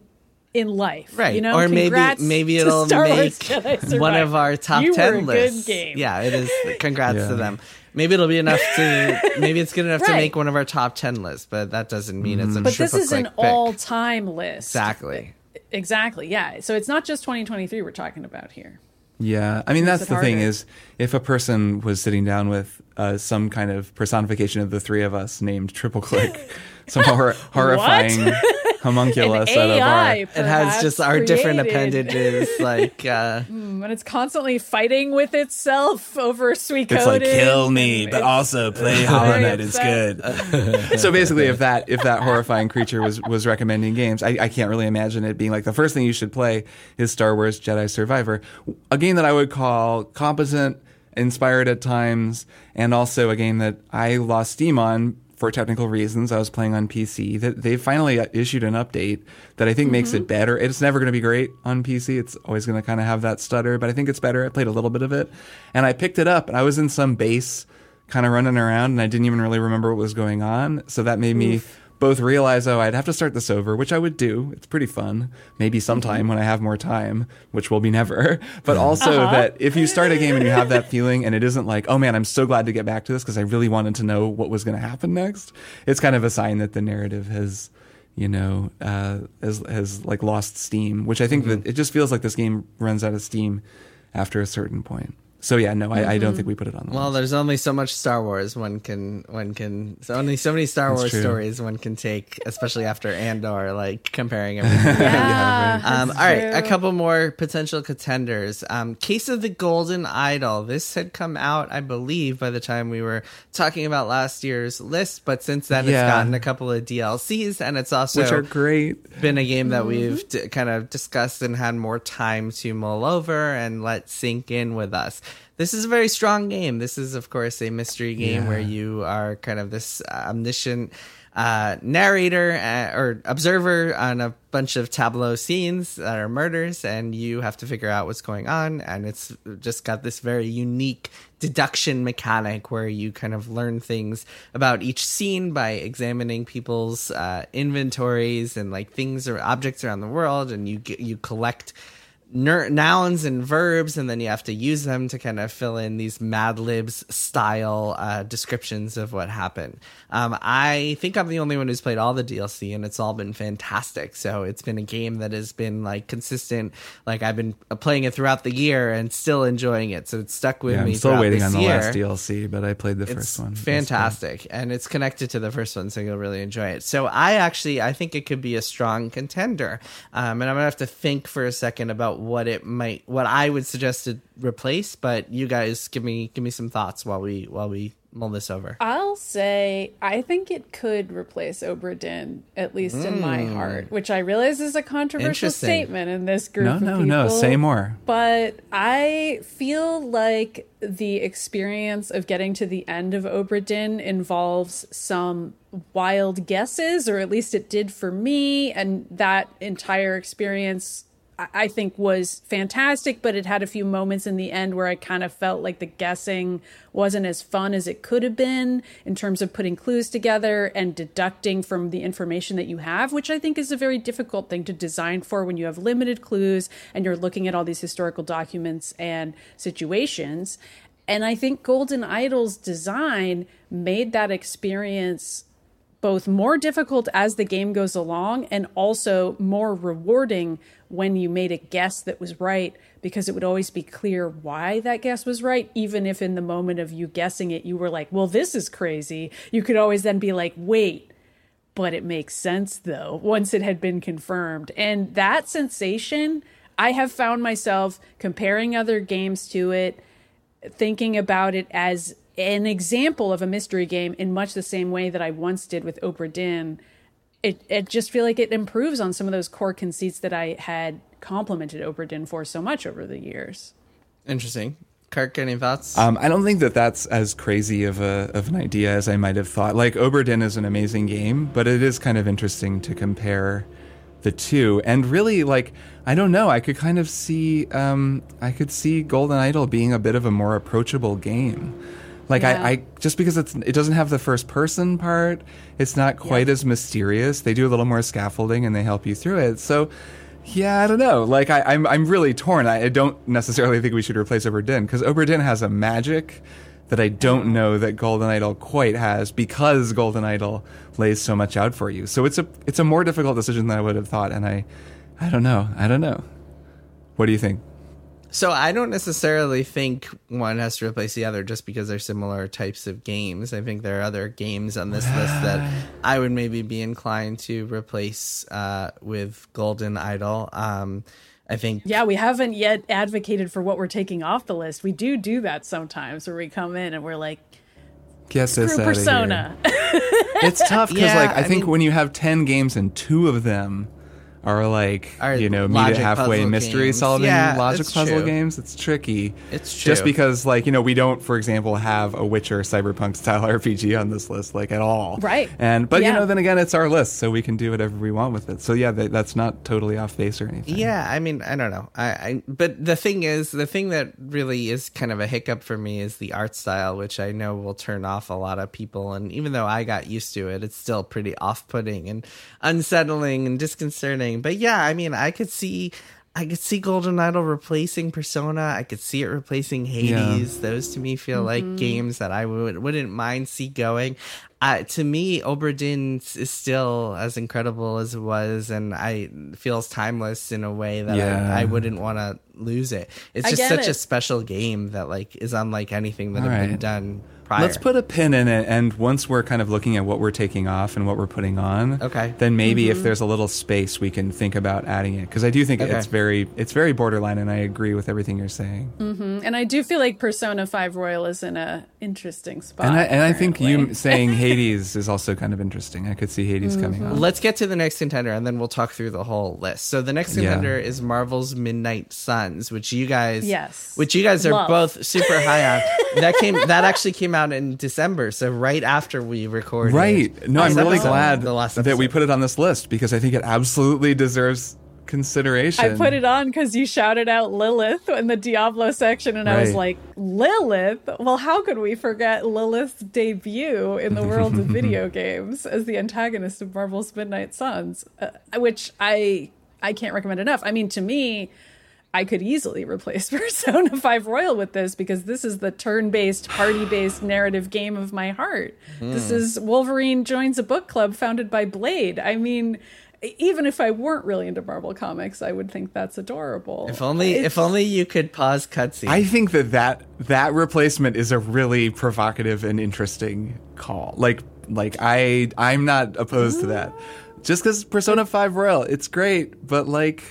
in life. right. You know, or maybe Congrats maybe to it'll make one of our top You were ten a good lists. game. Yeah, it is. Congrats Yeah. to them. Maybe it'll be enough to maybe it's good enough to make one of our top ten lists, but that doesn't mean it's a But this is an pick. all-time list. exactly. Exactly. Yeah. So it's not just 2023 we're talking about here. Yeah, I mean that's the thing is if a person was sitting down with uh, some kind of personification of the three of us named Triple Click, some hor- horrifying homunculus An at a bar. AI, It has just our different appendages, like uh, and it's constantly fighting with itself over Suikoden. It's like kill me, but also play Hollow Knight. It's good. so basically, if that if that horrifying creature was was recommending games, I, I can't really imagine it being like the first thing you should play is Star Wars Jedi Survivor, a game that I would call competent, inspired at times, and also a game that I lost steam on for technical reasons. I was playing on PC. That they finally issued an update that I think makes Mm-hmm. it better. It's never going to be great on PC. It's always going to kind of have that stutter, but I think it's better. I played a little bit of it, and I picked it up, and I was in some base kind of running around and I didn't even really remember what was going on. So that made me both realize, oh, I'd have to start this over, which I would do. It's pretty fun. Maybe mm-hmm. sometime when I have more time, which will be never. But also uh-huh. that if you start a game and you have that feeling and it isn't like, oh man, I'm so glad to get back to this because I really wanted to know what was going to happen next. It's kind of a sign that the narrative has, you know, uh, has, has like lost steam, which I think that mm-hmm. it just feels like this game runs out of steam after a certain point. So yeah, no, I, I don't think we put it on the well, list. there's only so much Star Wars one can one can so only so many Star That's Wars true. stories one can take, especially after Andor, like comparing everything. Yeah. Um, all that's right, a couple more potential contenders. Um, Case of the Golden Idol. This had come out, I believe, by the time we were talking about last year's list, but since then Yeah. it's gotten a couple of DLCs, and it's also which are great. been a game Mm-hmm. that we've d- kind of discussed and had more time to mull over and let sink in with us. This is a very strong game. This is, of course, a mystery game Yeah. where you are kind of this omniscient uh, narrator uh, or observer on a bunch of tableau scenes that are murders, and you have to figure out what's going on. And it's just got this very unique deduction mechanic where you kind of learn things about each scene by examining people's uh, inventories and like things or objects around the world, and you get, you collect ner- nouns and verbs, and then you have to use them to kind of fill in these Mad Libs style uh, descriptions of what happened. Um, I think I'm the only one who's played all the DLC, and it's all been fantastic. So it's been a game that has been like consistent. Like I've been playing it throughout the year and still enjoying it. So it's stuck with Yeah, me. I'm still waiting on the year last DLC, but I played the it's first one. Fantastic and it's connected to the first one so you'll really enjoy it so i actually i think it could be a strong contender um, and i'm gonna have to think for a second about what it might, what I would suggest to replace. But you guys give me give me some thoughts while we while we mull this over. I'll say I think it could replace Obra Dinn, at least in my hmm. heart, which I realize is a controversial statement in this group. No, of no, no. Say more. But I feel like the experience of getting to the end of Obra Dinn involves some wild guesses, or at least it did for me. And that entire experience, I think, was fantastic, but it had a few moments in the end where I kind of felt like the guessing wasn't as fun as it could have been in terms of putting clues together and deducting from the information that you have, which I think is a very difficult thing to design for when you have limited clues and you're looking at all these historical documents and situations. And I think Golden Idol's design made that experience both more difficult as the game goes along and also more rewarding when you made a guess that was right because it would always be clear why that guess was right even if in the moment of you guessing it you were like well this is crazy. You could always then be like wait but it makes sense though once it had been confirmed. And that sensation i have found myself comparing other games to it thinking about it as an example of a mystery game in much the same way that I once did with Obra Dinn. It, it just feel like it improves on some of those core conceits that I had complimented Obra Dinn for so much over the years. Interesting. Kirk, any thoughts? Um, I don't think that that's as crazy of a of an idea as I might have thought. Like Obra Dinn is an amazing game, but it is kind of interesting to compare the two. And really, like I don't know, I could kind of see um, I could see Golden Idol being a bit of a more approachable game. Like Yeah. I, I just because it's it doesn't have the first person part, it's not quite as mysterious. They do a little more scaffolding and they help you through it. So yeah, I don't know. Like I, I'm I'm really torn. I, I don't necessarily think we should replace Obra Dinn because Obra Dinn has a magic that I don't know that Golden Idol quite has because Golden Idol lays so much out for you. So it's a it's a more difficult decision than I would have thought, and I I don't know. I don't know. What do you think? So I don't necessarily think one has to replace the other just because they're similar types of games. I think there are other games on this list that I would maybe be inclined to replace uh, with Golden Idol. Um, I think Yeah, we haven't yet advocated for what we're taking off the list. We do do that sometimes where we come in and we're like, Get this screw outta here. Persona. It's tough because Yeah, like I, I think mean- when you have ten games and two of them are like Are you know meet it halfway mystery games. solving Yeah, logic puzzle true. games. It's tricky. It's true. just because like you know we don't for example have a Witcher cyberpunk style RPG on this list like at all. Right. And but you know then again it's our list so we can do whatever we want with it. So yeah that, that's not totally off base or anything. Yeah, I mean, I don't know. I, I but the thing is, the thing that really is kind of a hiccup for me is the art style, which I know will turn off a lot of people. And even though I got used to it, it's still pretty off-putting and unsettling and disconcerting. But yeah, I mean, I could see. I could see Golden Idol replacing Persona. I could see it replacing Hades. Those to me feel like games that I would wouldn't mind see going. Uh, to me, Obra Dinn is still as incredible as it was, and I feels timeless in a way that Yeah. I, I wouldn't want to lose it. It's just get such a special game that like is unlike anything that All had been done prior. Let's put a pin in it, and once we're kind of looking at what we're taking off and what we're putting on, Okay. then maybe Mm-hmm. if there's a little space, we can think about adding it. Because I do think Okay. it's very, it's very borderline, and I agree with everything you're saying. and I do feel like Persona 5 Royal is in a interesting spot. And I, and I think you saying Hades is also kind of interesting. I could see Hades coming Mm-hmm. on. Let's get to the next contender and then we'll talk through the whole list. So the next Yeah. contender is Marvel's Midnight Suns, which you guys Yes. which you guys are Love. both super high on. That came that actually came out in December, so right after we recorded. Right. No, I'm really episode, glad the last that we put it on this list because I think it absolutely deserves consideration. I put it on because you shouted out Lilith in the Diablo section, and I was like, Lilith? Well, how could we forget Lilith's debut in the world of video games as the antagonist of Marvel's Midnight Suns, uh, which I I can't recommend enough. I mean, to me, I could easily replace Persona 5 Royal with this because this is the turn based, party based narrative game of my heart. This is Wolverine joins a book club founded by Blade. I mean, even if I weren't really into Marvel comics, I would think that's adorable. If only if only you could pause cutscene. I think that, that that replacement is a really provocative and interesting call. Like like I I'm not opposed to that. Just because Persona 5 Royal, it's great, but like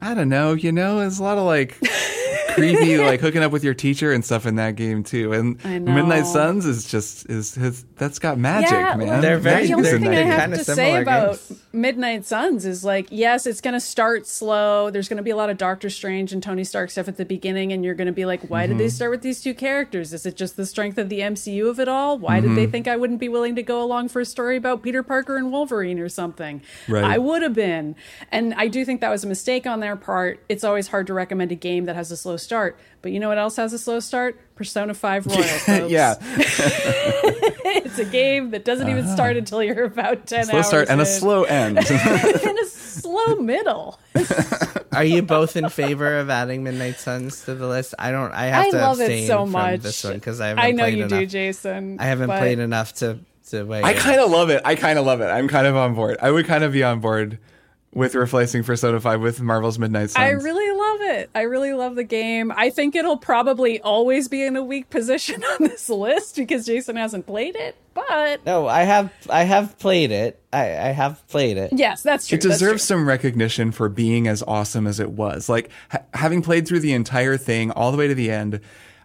I don't know. You know, there's a lot of like creepy, like hooking up with your teacher and stuff in that game too. And Midnight Suns is just is his that's got magic, Yeah, man. They're very- the only they're- thing I have to say about games. Midnight Suns is like, yes, it's going to start slow. There's going to be a lot of Doctor Strange and Tony Stark stuff at the beginning, and you're going to be like, why did Mm-hmm. they start with these two characters? Is it just the strength of the MCU of it all? Why did Mm-hmm. they think I wouldn't be willing to go along for a story about Peter Parker and Wolverine or something? Right. I would have been, and I do think that was a mistake on their part. It's always hard to recommend a game that has a slow start, but you know what else has a slow start? Persona Five Royal. folks. yeah, it's a game that doesn't even start until you're about ten Uh-huh. slow start and a slow end. and a slow middle. Are you both in favor of adding Midnight Suns to the list? I don't. I have I to love it so from much. this one because I haven't I know played you enough. do, Jason. I haven't but played enough to to weigh. I kind of love it. I kind of love it. I'm kind of on board. I would kind of be on board with replacing Persona 5 with Marvel's Midnight Suns. I really love it. I really love the game. I think it'll probably always be in a weak position on this list because Jason hasn't played it. But No, I have. I have played it. I, I have played it. yes, that's true. it that's deserves true. some recognition for being as awesome as it was. Like ha- having played through the entire thing all the way to the end,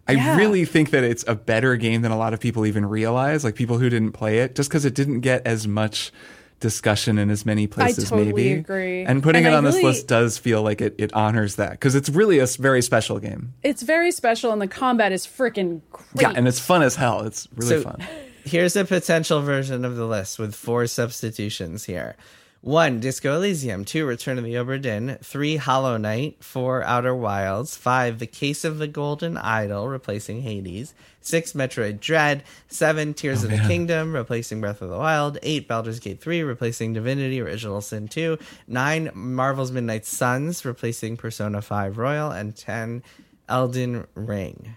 I Yeah. really think that it's a better game than a lot of people even realize. Like people who didn't play it, just because it didn't get as much discussion in as many places. totally maybe agree. And putting And it I on this list does feel like it, it honors that because it's really a very special game. It's very special, and the combat is freaking great. Yeah, and it's fun as hell. It's really So- fun. Here's a potential version of the list with four substitutions here. One, Disco Elysium. Two, Return of the Obra Dinn. Three, Hollow Knight. Four, Outer Wilds. Five, The Case of the Golden Idol, replacing Hades. Six, Metroid Dread. Seven, Tears oh, of the Kingdom, replacing Breath of the Wild. Eight, Baldur's Gate 3, replacing Divinity Original Sin 2. Nine, Marvel's Midnight Suns, replacing Persona 5 Royal. And ten, Elden Ring.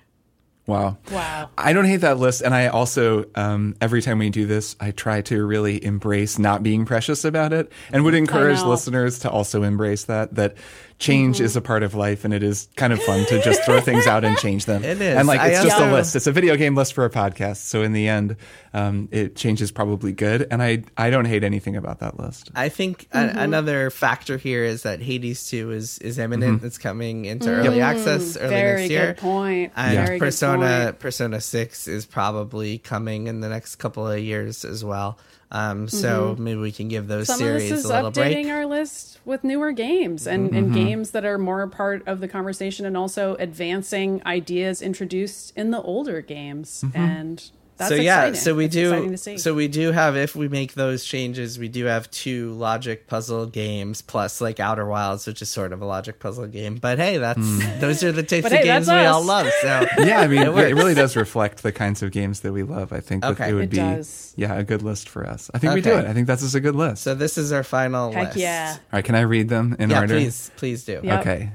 Wow. Wow. I don't hate that list. And I also, um, every time we do this, I try to really embrace not being precious about it and would encourage listeners to also embrace that, that change is a part of life and it is kind of fun to just throw things out and change them. It is. And like, I it's just a list. It's a video game list for a podcast. So in the end, um, it change is probably good. And I, I don't hate anything about that list. I think Mm-hmm. a- another factor here is that Hades 2 is is imminent. It's coming into early access early Mm-hmm. Very next year. good point. And Very good Persona point. Persona 6 is probably coming in the next couple of years as well. Um, so maybe we can give those Mm-hmm. Some of series this is a little updating break. our list with newer games and, Mm-hmm. and games that are more part of the conversation and also advancing ideas introduced in the older games. And that's so yeah, exciting. so we It's do so we do have if we make those changes, we do have two logic puzzle games plus like Outer Wilds, which is sort of a logic puzzle game. But hey, that's hmm. those are the types of hey, games we us. all love. So Yeah, I mean, It it, really does reflect the kinds of games that we love. I think Okay. it would It be, does. yeah, a good list for us. I think we do it. I think that's just a good list. so this is our final Heck list. yeah. All right, can I read them in Yeah, order? please, please do. Yep. Okay.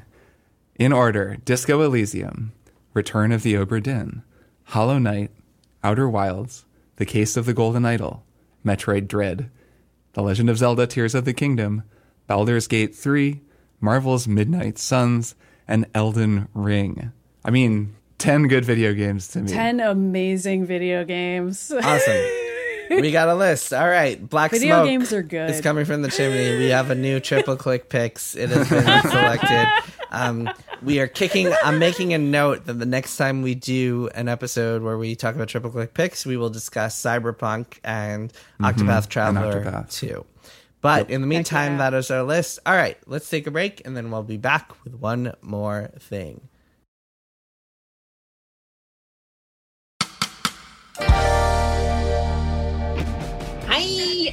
In order Disco Elysium, Return of the Obra Dinn, Hollow Knight, Outer Wilds, The Case of the Golden Idol, Metroid Dread, The Legend of Zelda Tears of the Kingdom, Baldur's Gate 3, Marvel's Midnight Suns, and Elden Ring. I mean, 10 good video games to me. 10 amazing video games. Awesome. we got a list. All right, Black Video Smoke games are good. is coming from the chimney. We have a new triple click picks. It has been selected. Um, we are kicking. I'm making a note that the next time we do an episode where we talk about triple click picks, we will discuss Cyberpunk and Octopath Traveler Octopath. too. But in the meantime, that is our list. All right, let's take a break and then we'll be back with one more thing.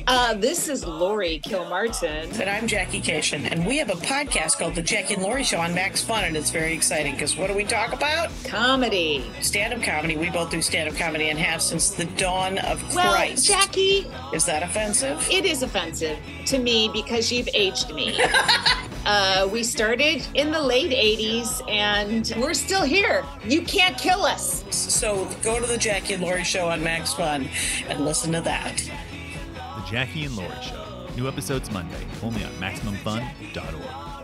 Uh, this is Laurie Kilmartin. And I'm Jackie Kashian, and we have a podcast called The Jackie and Laurie Show on Max Fun, and it's very exciting because what do we talk about? Comedy. Stand up comedy. We both do stand up comedy and have since the dawn of Well, Christ. Jackie, Is that offensive? it is offensive to me because you've aged me. uh, we started in the late 80s and we're still here. You can't kill us. So go to The Jackie and Laurie Show on Max Fun and listen to that. The Jackie and Laurie Show. New episodes Monday, only on MaximumFun.org.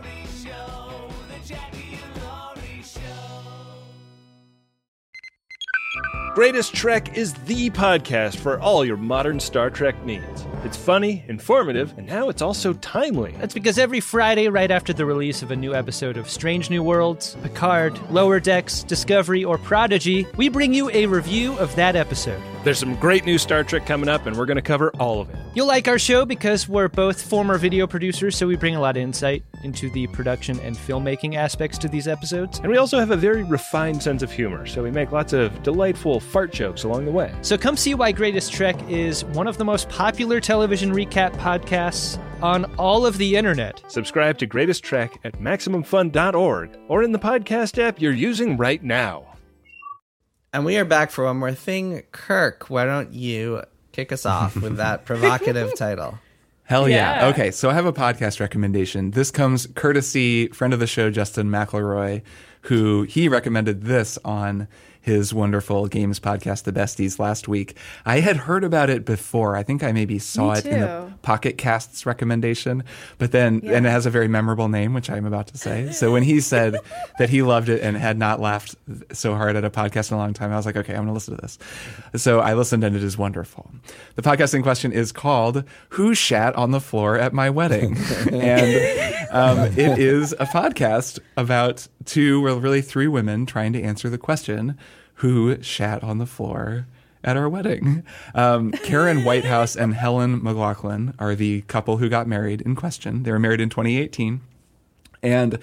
Greatest Trek is the podcast for all your modern Star Trek needs. It's funny, informative, and now it's also timely. That's because every Friday, right after the release of a new episode of Strange New Worlds, Picard, Lower Decks, Discovery, or Prodigy, we bring you a review of that episode. There's some great new Star Trek coming up, and we're going to cover all of it. You'll like our show because we're both former video producers, so we bring a lot of insight into the production and filmmaking aspects to these episodes. And we also have a very refined sense of humor, so we make lots of delightful fart jokes along the way. So come see why Greatest Trek is one of the most popular television recap podcasts on all of the internet. Subscribe to Greatest Trek at MaximumFun.org or in the podcast app you're using right now. And we are back for one more thing. Kirk, why don't you kick us off with that provocative title? Hell yeah. Yeah. Okay, so I have a podcast recommendation. This comes courtesy friend of the show Justin McElroy, who he recommended this on his wonderful games podcast, The Besties, last week. I had heard about it before. I think I maybe saw it in the. Pocket Casts recommendation, but then and it has a very memorable name, which I'm about to say. So when he said that he loved it and had not laughed so hard at a podcast in a long time, I was like, okay, I'm going to listen to this. So I listened, and it is wonderful. The podcast in question is called "Who Shat on the Floor at My Wedding," and um, it is a podcast about two, well, really three women trying to answer the question, "Who shat on the floor?" at our wedding. Um, Karen Whitehouse and Helen McLaughlin are the couple who got married in question. They were married in 2018. And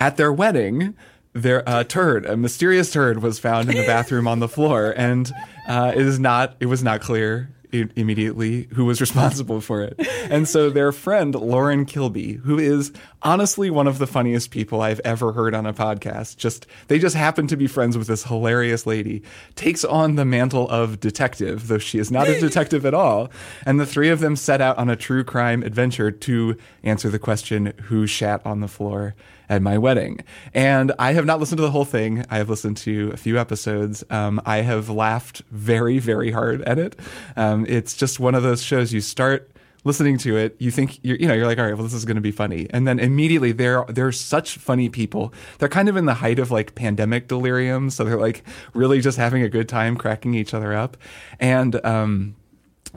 at their wedding, their a turd, a mysterious turd, was found in the bathroom on the floor, and uh, it is not. It was not clear i- immediately who was responsible for it. And so their friend Lauren Kilby, who is honestly one of the funniest people I've ever heard on a podcast, just they just happen to be friends with this hilarious lady, takes on the mantle of detective, though she is not a detective at all. And the three of them set out on a true crime adventure to answer the question who shat on the floor at my wedding. And I have not listened to the whole thing. I have listened to a few episodes. Um, I have laughed very, very hard at it. Um, it's just one of those shows you start listening to it, you think you're, you know, you're like, all right, well, this is going to be funny, and then immediately they're they're such funny people. They're kind of in the height of like pandemic delirium, so they're like really just having a good time cracking each other up, and um,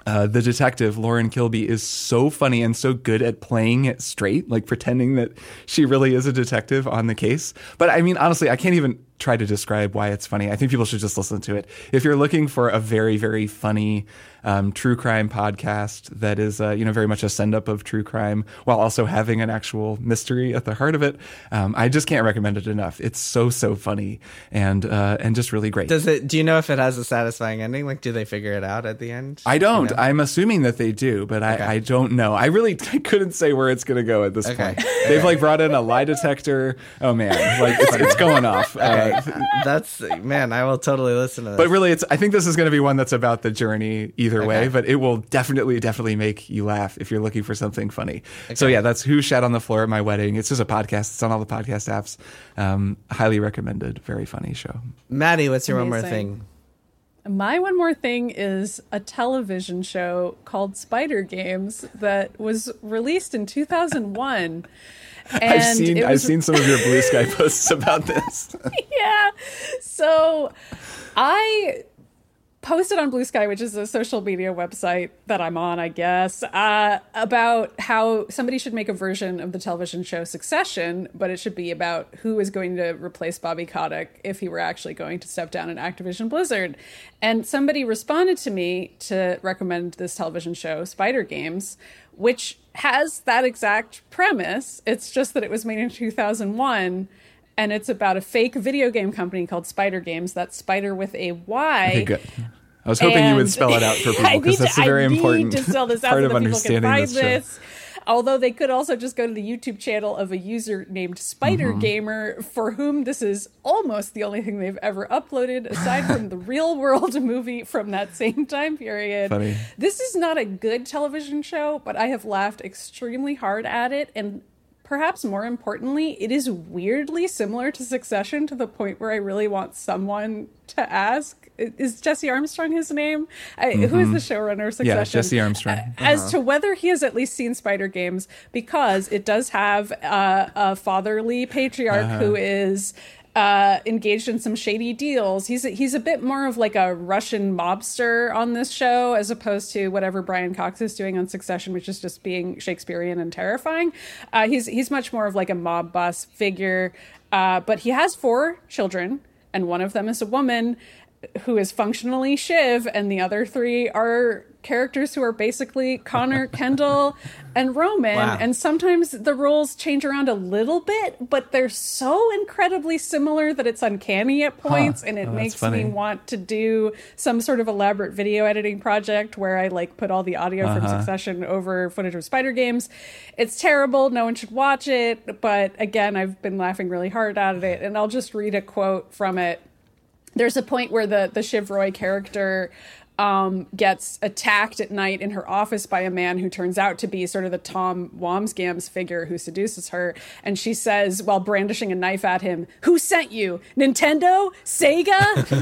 uh, the detective Lauren Kilby is so funny and so good at playing it straight, like pretending that she really is a detective on the case. But I mean, honestly, I can't even try to describe why it's funny. I think people should just listen to it. If you're looking for a very, very funny um, true crime podcast that is, uh, you know, very much a send up of true crime while also having an actual mystery at the heart of it, um, I just can't recommend it enough. It's so, so funny and uh, and just really great. Does it? Do you know if it has a satisfying ending? Like, do they figure it out at the end? I don't. You know? I'm assuming that they do, but I, Okay. I don't know. I really I couldn't say where it's going to go at this Okay. point. They've like brought in a lie detector. Oh man, like it's, it's going off. Uh, That's man. I will totally listen to this. but really, it's. I think this is going to be one that's about the journey either way. But it will definitely, definitely make you laugh if you're looking for something funny. So yeah, that's who shat on the floor at my wedding. It's just a podcast. It's on all the podcast apps. Um, highly recommended. Very funny show. Maddy, what's your one more thing? My one more thing is a television show called Spyder Games that was released in 2001. And I've seen. it I've seen some of your blue sky posts about this. yeah. So I posted on Bluesky, which is a social media website that I'm on, I guess, uh, about how somebody should make a version of the television show Succession, but it should be about who is going to replace Bobby Kotick if he were actually going to step down in Activision Blizzard. And somebody responded to me to recommend this television show, Spyder Games, which has that exact premise. It's just that it was made in 2001 and it's about a fake video game company called Spyder Games. That's Spyder with a Y. Okay, good. I was hoping you would spell it out for people because to- that's a very important to spell this out part so of understanding find this show. this. Although they could also just go to the YouTube channel of a user named Spyder Mm-hmm. Gamer, for whom this is almost the only thing they've ever uploaded, aside from the real world movie from that same time period. Funny. This is not a good television show, but I have laughed extremely hard at it. And perhaps more importantly, it is weirdly similar to Succession to the point where I really want someone to ask. Is Jesse Armstrong his name? I, Who is the showrunner of Succession? Mm-hmm. Yeah, Jesse Armstrong. Uh, As to whether he has at least seen Spyder Games, because it does have uh, a fatherly patriarch Uh-huh. who is uh, engaged in some shady deals. He's a, he's a bit more of like a Russian mobster on this show, as opposed to whatever Brian Cox is doing on Succession, which is just being Shakespearean and terrifying. Uh, he's he's much more of like a mob boss figure, uh, but he has four children, and one of them is a woman who is functionally Shiv, and the other three are characters who are basically Connor, Kendall, and Roman. Wow. And sometimes the roles change around a little bit, but they're so incredibly similar that it's uncanny at points, and it Oh, makes funny. me want to do some sort of elaborate video editing project where I like put all the audio from Uh-huh. Succession over footage of Spyder Games. It's terrible. No one should watch it. But again, I've been laughing really hard at it, and I'll just read a quote from it there's a point where the the Shiv Roy character um, gets attacked at night in her office by a man who turns out to be sort of the Tom Wambsgans figure who seduces her. And she says, while brandishing a knife at him, Who sent you? Nintendo? Sega?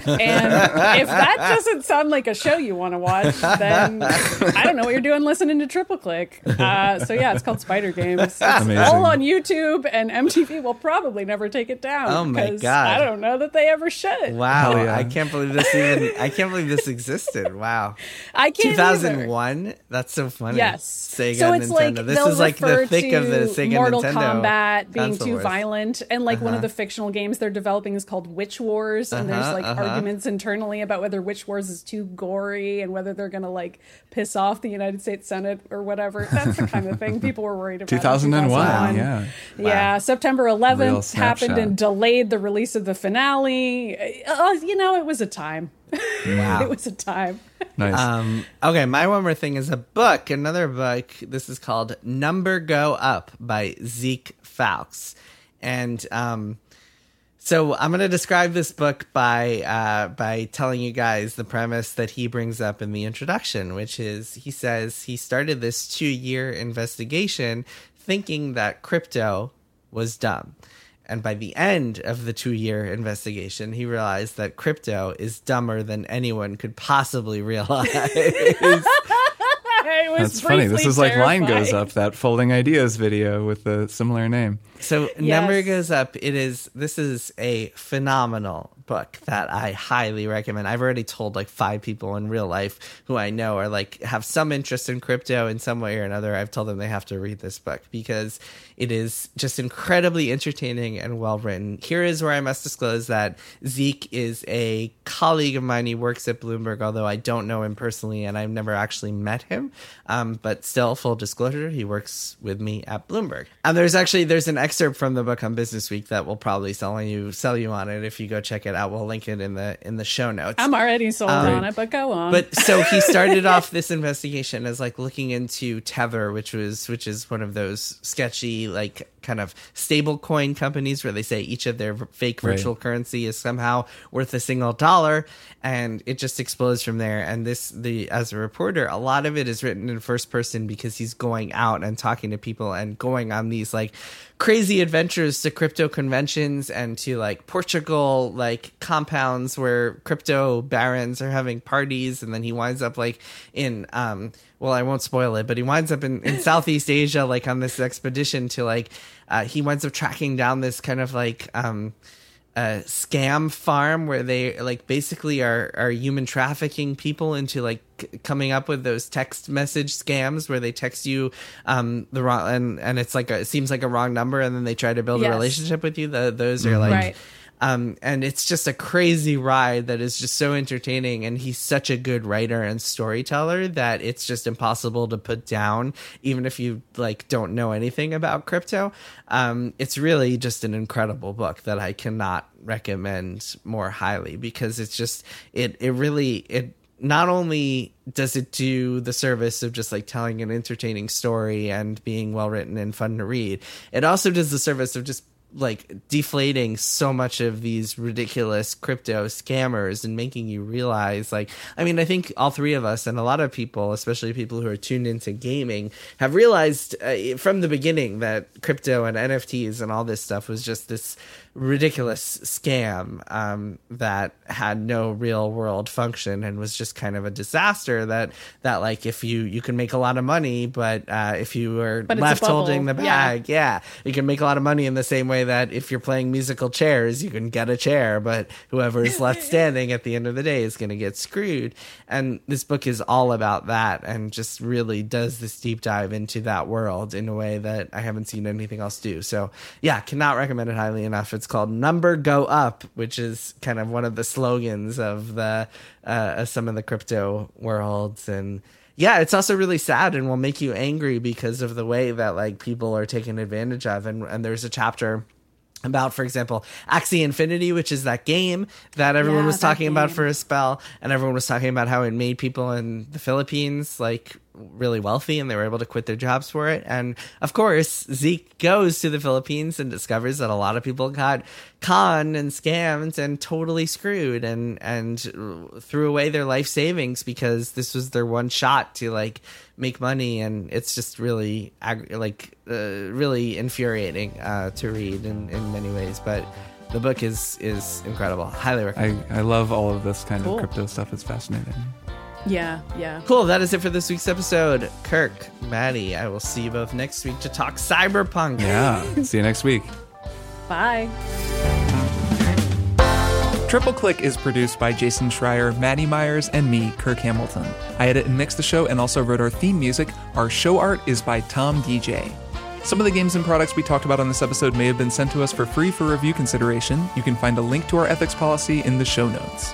And if that doesn't sound like a show you want to watch, then I don't know what you're doing listening to Triple Click. Uh, so yeah, it's called Spyder Games. It's Amazing. all on YouTube, and MTV will probably never take it down. Oh my 'cause God. I don't know that they ever should. Wow, Hell yeah. I can't believe this even. I can't believe this existed. Wow, I can't. two either. That's so funny. Yes. Sega, so it's Nintendo. like this they'll is like the refer thick of the to Sega Mortal Nintendo Kombat being too wars. violent, and like one of Uh-huh. the fictional games they're developing is called Witch Wars, and there's Uh-huh, like uh-huh. arguments internally about whether Witch Wars is too gory and whether they're gonna like piss off the United States Senate or whatever. That's the kind of thing people were worried about. in 2001, yeah. Yeah, September 11th happened and delayed the release of the finale. Uh, you know, it was a time. Wow. it was a time. Nice. Um, okay, my one more thing is a book, another book. This is called Number Go Up by Zeke Faux. And um, so I'm going to describe this book by uh, by telling you guys the premise that he brings up in the introduction, which is he says he started this two year investigation thinking that crypto was dumb. And by the end of the two year investigation, he realized that crypto is dumber than anyone could possibly realize. It was That's funny. This briefly is like Line Goes. Up, that Folding Ideas video with a similar name. So Yes. number goes up. It is this is a phenomenal book that I highly recommend. I've already told like five people in real life who I know are like have some interest in crypto in some way or another. I've told them they have to read this book because it is just incredibly entertaining and well written. Here is where I must disclose that Zeke is a colleague of mine. He works at Bloomberg, although I don't know him personally and I've never actually met him. Um, but still, full disclosure, he works with me at Bloomberg. And there's actually there's an excerpt from the book on Business Week that will probably sell you sell you on it if you go check it out. We'll link it in the in the show notes. I'm already sold Um, on it, but go on. But so he started off this investigation as like looking into Tether, which was which is one of those sketchy like kind of stable coin companies where they say each of their fake Right. virtual currency is somehow worth a single dollar and it just explodes from there and this the as a reporter a lot of it is written in first person because he's going out and talking to people and going on these like crazy adventures to crypto conventions and to like Portugal like compounds where crypto barons are having parties and then he winds up like in um well I won't spoil it but he winds up in, in Southeast Asia like on this expedition to like uh, he winds up tracking down this kind of like um a scam farm where they like basically are are human trafficking people into like c- coming up with those text message scams where they text you um the wrong and and it's like a, it seems like a wrong number and then they try to build Yes. a relationship with you the, those are like Right. Um, and it's just a crazy ride that is just so entertaining. And he's such a good writer and storyteller that it's just impossible to put down, even if you like don't know anything about crypto. Um, it's really just an incredible book that I cannot recommend more highly because it's just it it really it not only does it do the service of just like telling an entertaining story and being well written and fun to read, it also does the service of just like deflating so much of these ridiculous crypto scammers and making you realize like i mean i think all three of us and a lot of people especially people who are tuned into gaming have realized uh, from the beginning that crypto and nfts and all this stuff was just this ridiculous scam um, that had no real world function and was just kind of a disaster that that like if you you can make a lot of money but uh, if you were But left holding the bag yeah you can make a lot of money in the same way way that if you're playing musical chairs, you can get a chair, but whoever is left standing at the end of the day is going to get screwed. And this book is all about that and just really does this deep dive into that world in a way that I haven't seen anything else do. So, yeah, cannot recommend it highly enough. It's called Number Go Up, which is kind of one of the slogans of the uh, some of the crypto worlds. And yeah, it's also really sad and will make you angry because of the way that like people are taken advantage of. And and there's a chapter about, for example, Axie Infinity, which is that game that everyone Yeah, was that talking about for a spell, and everyone was talking about how it made people in the Philippines like really wealthy and they were able to quit their jobs for it. And of course, Zeke goes to the Philippines and discovers that a lot of people got conned and scammed and totally screwed and and threw away their life savings because this was their one shot to like make money and it's just really like uh, really infuriating uh, to read in, in many ways but the book is is incredible highly recommend I, I love all of this kind Cool. of crypto stuff. It's fascinating. Yeah, yeah. Cool. That is it for this week's episode. Kirk, Maddy, I will see you both next week to talk cyberpunk. Yeah. See you next week. Bye. Triple Click is produced by Jason Schreier, Maddy Myers, and me, Kirk Hamilton. I edit and mix the show and also wrote our theme music. Our show art is by Tom DJ. Some of the games and products we talked about on this episode may have been sent to us for free for review consideration. You can find a link to our ethics policy in the show notes.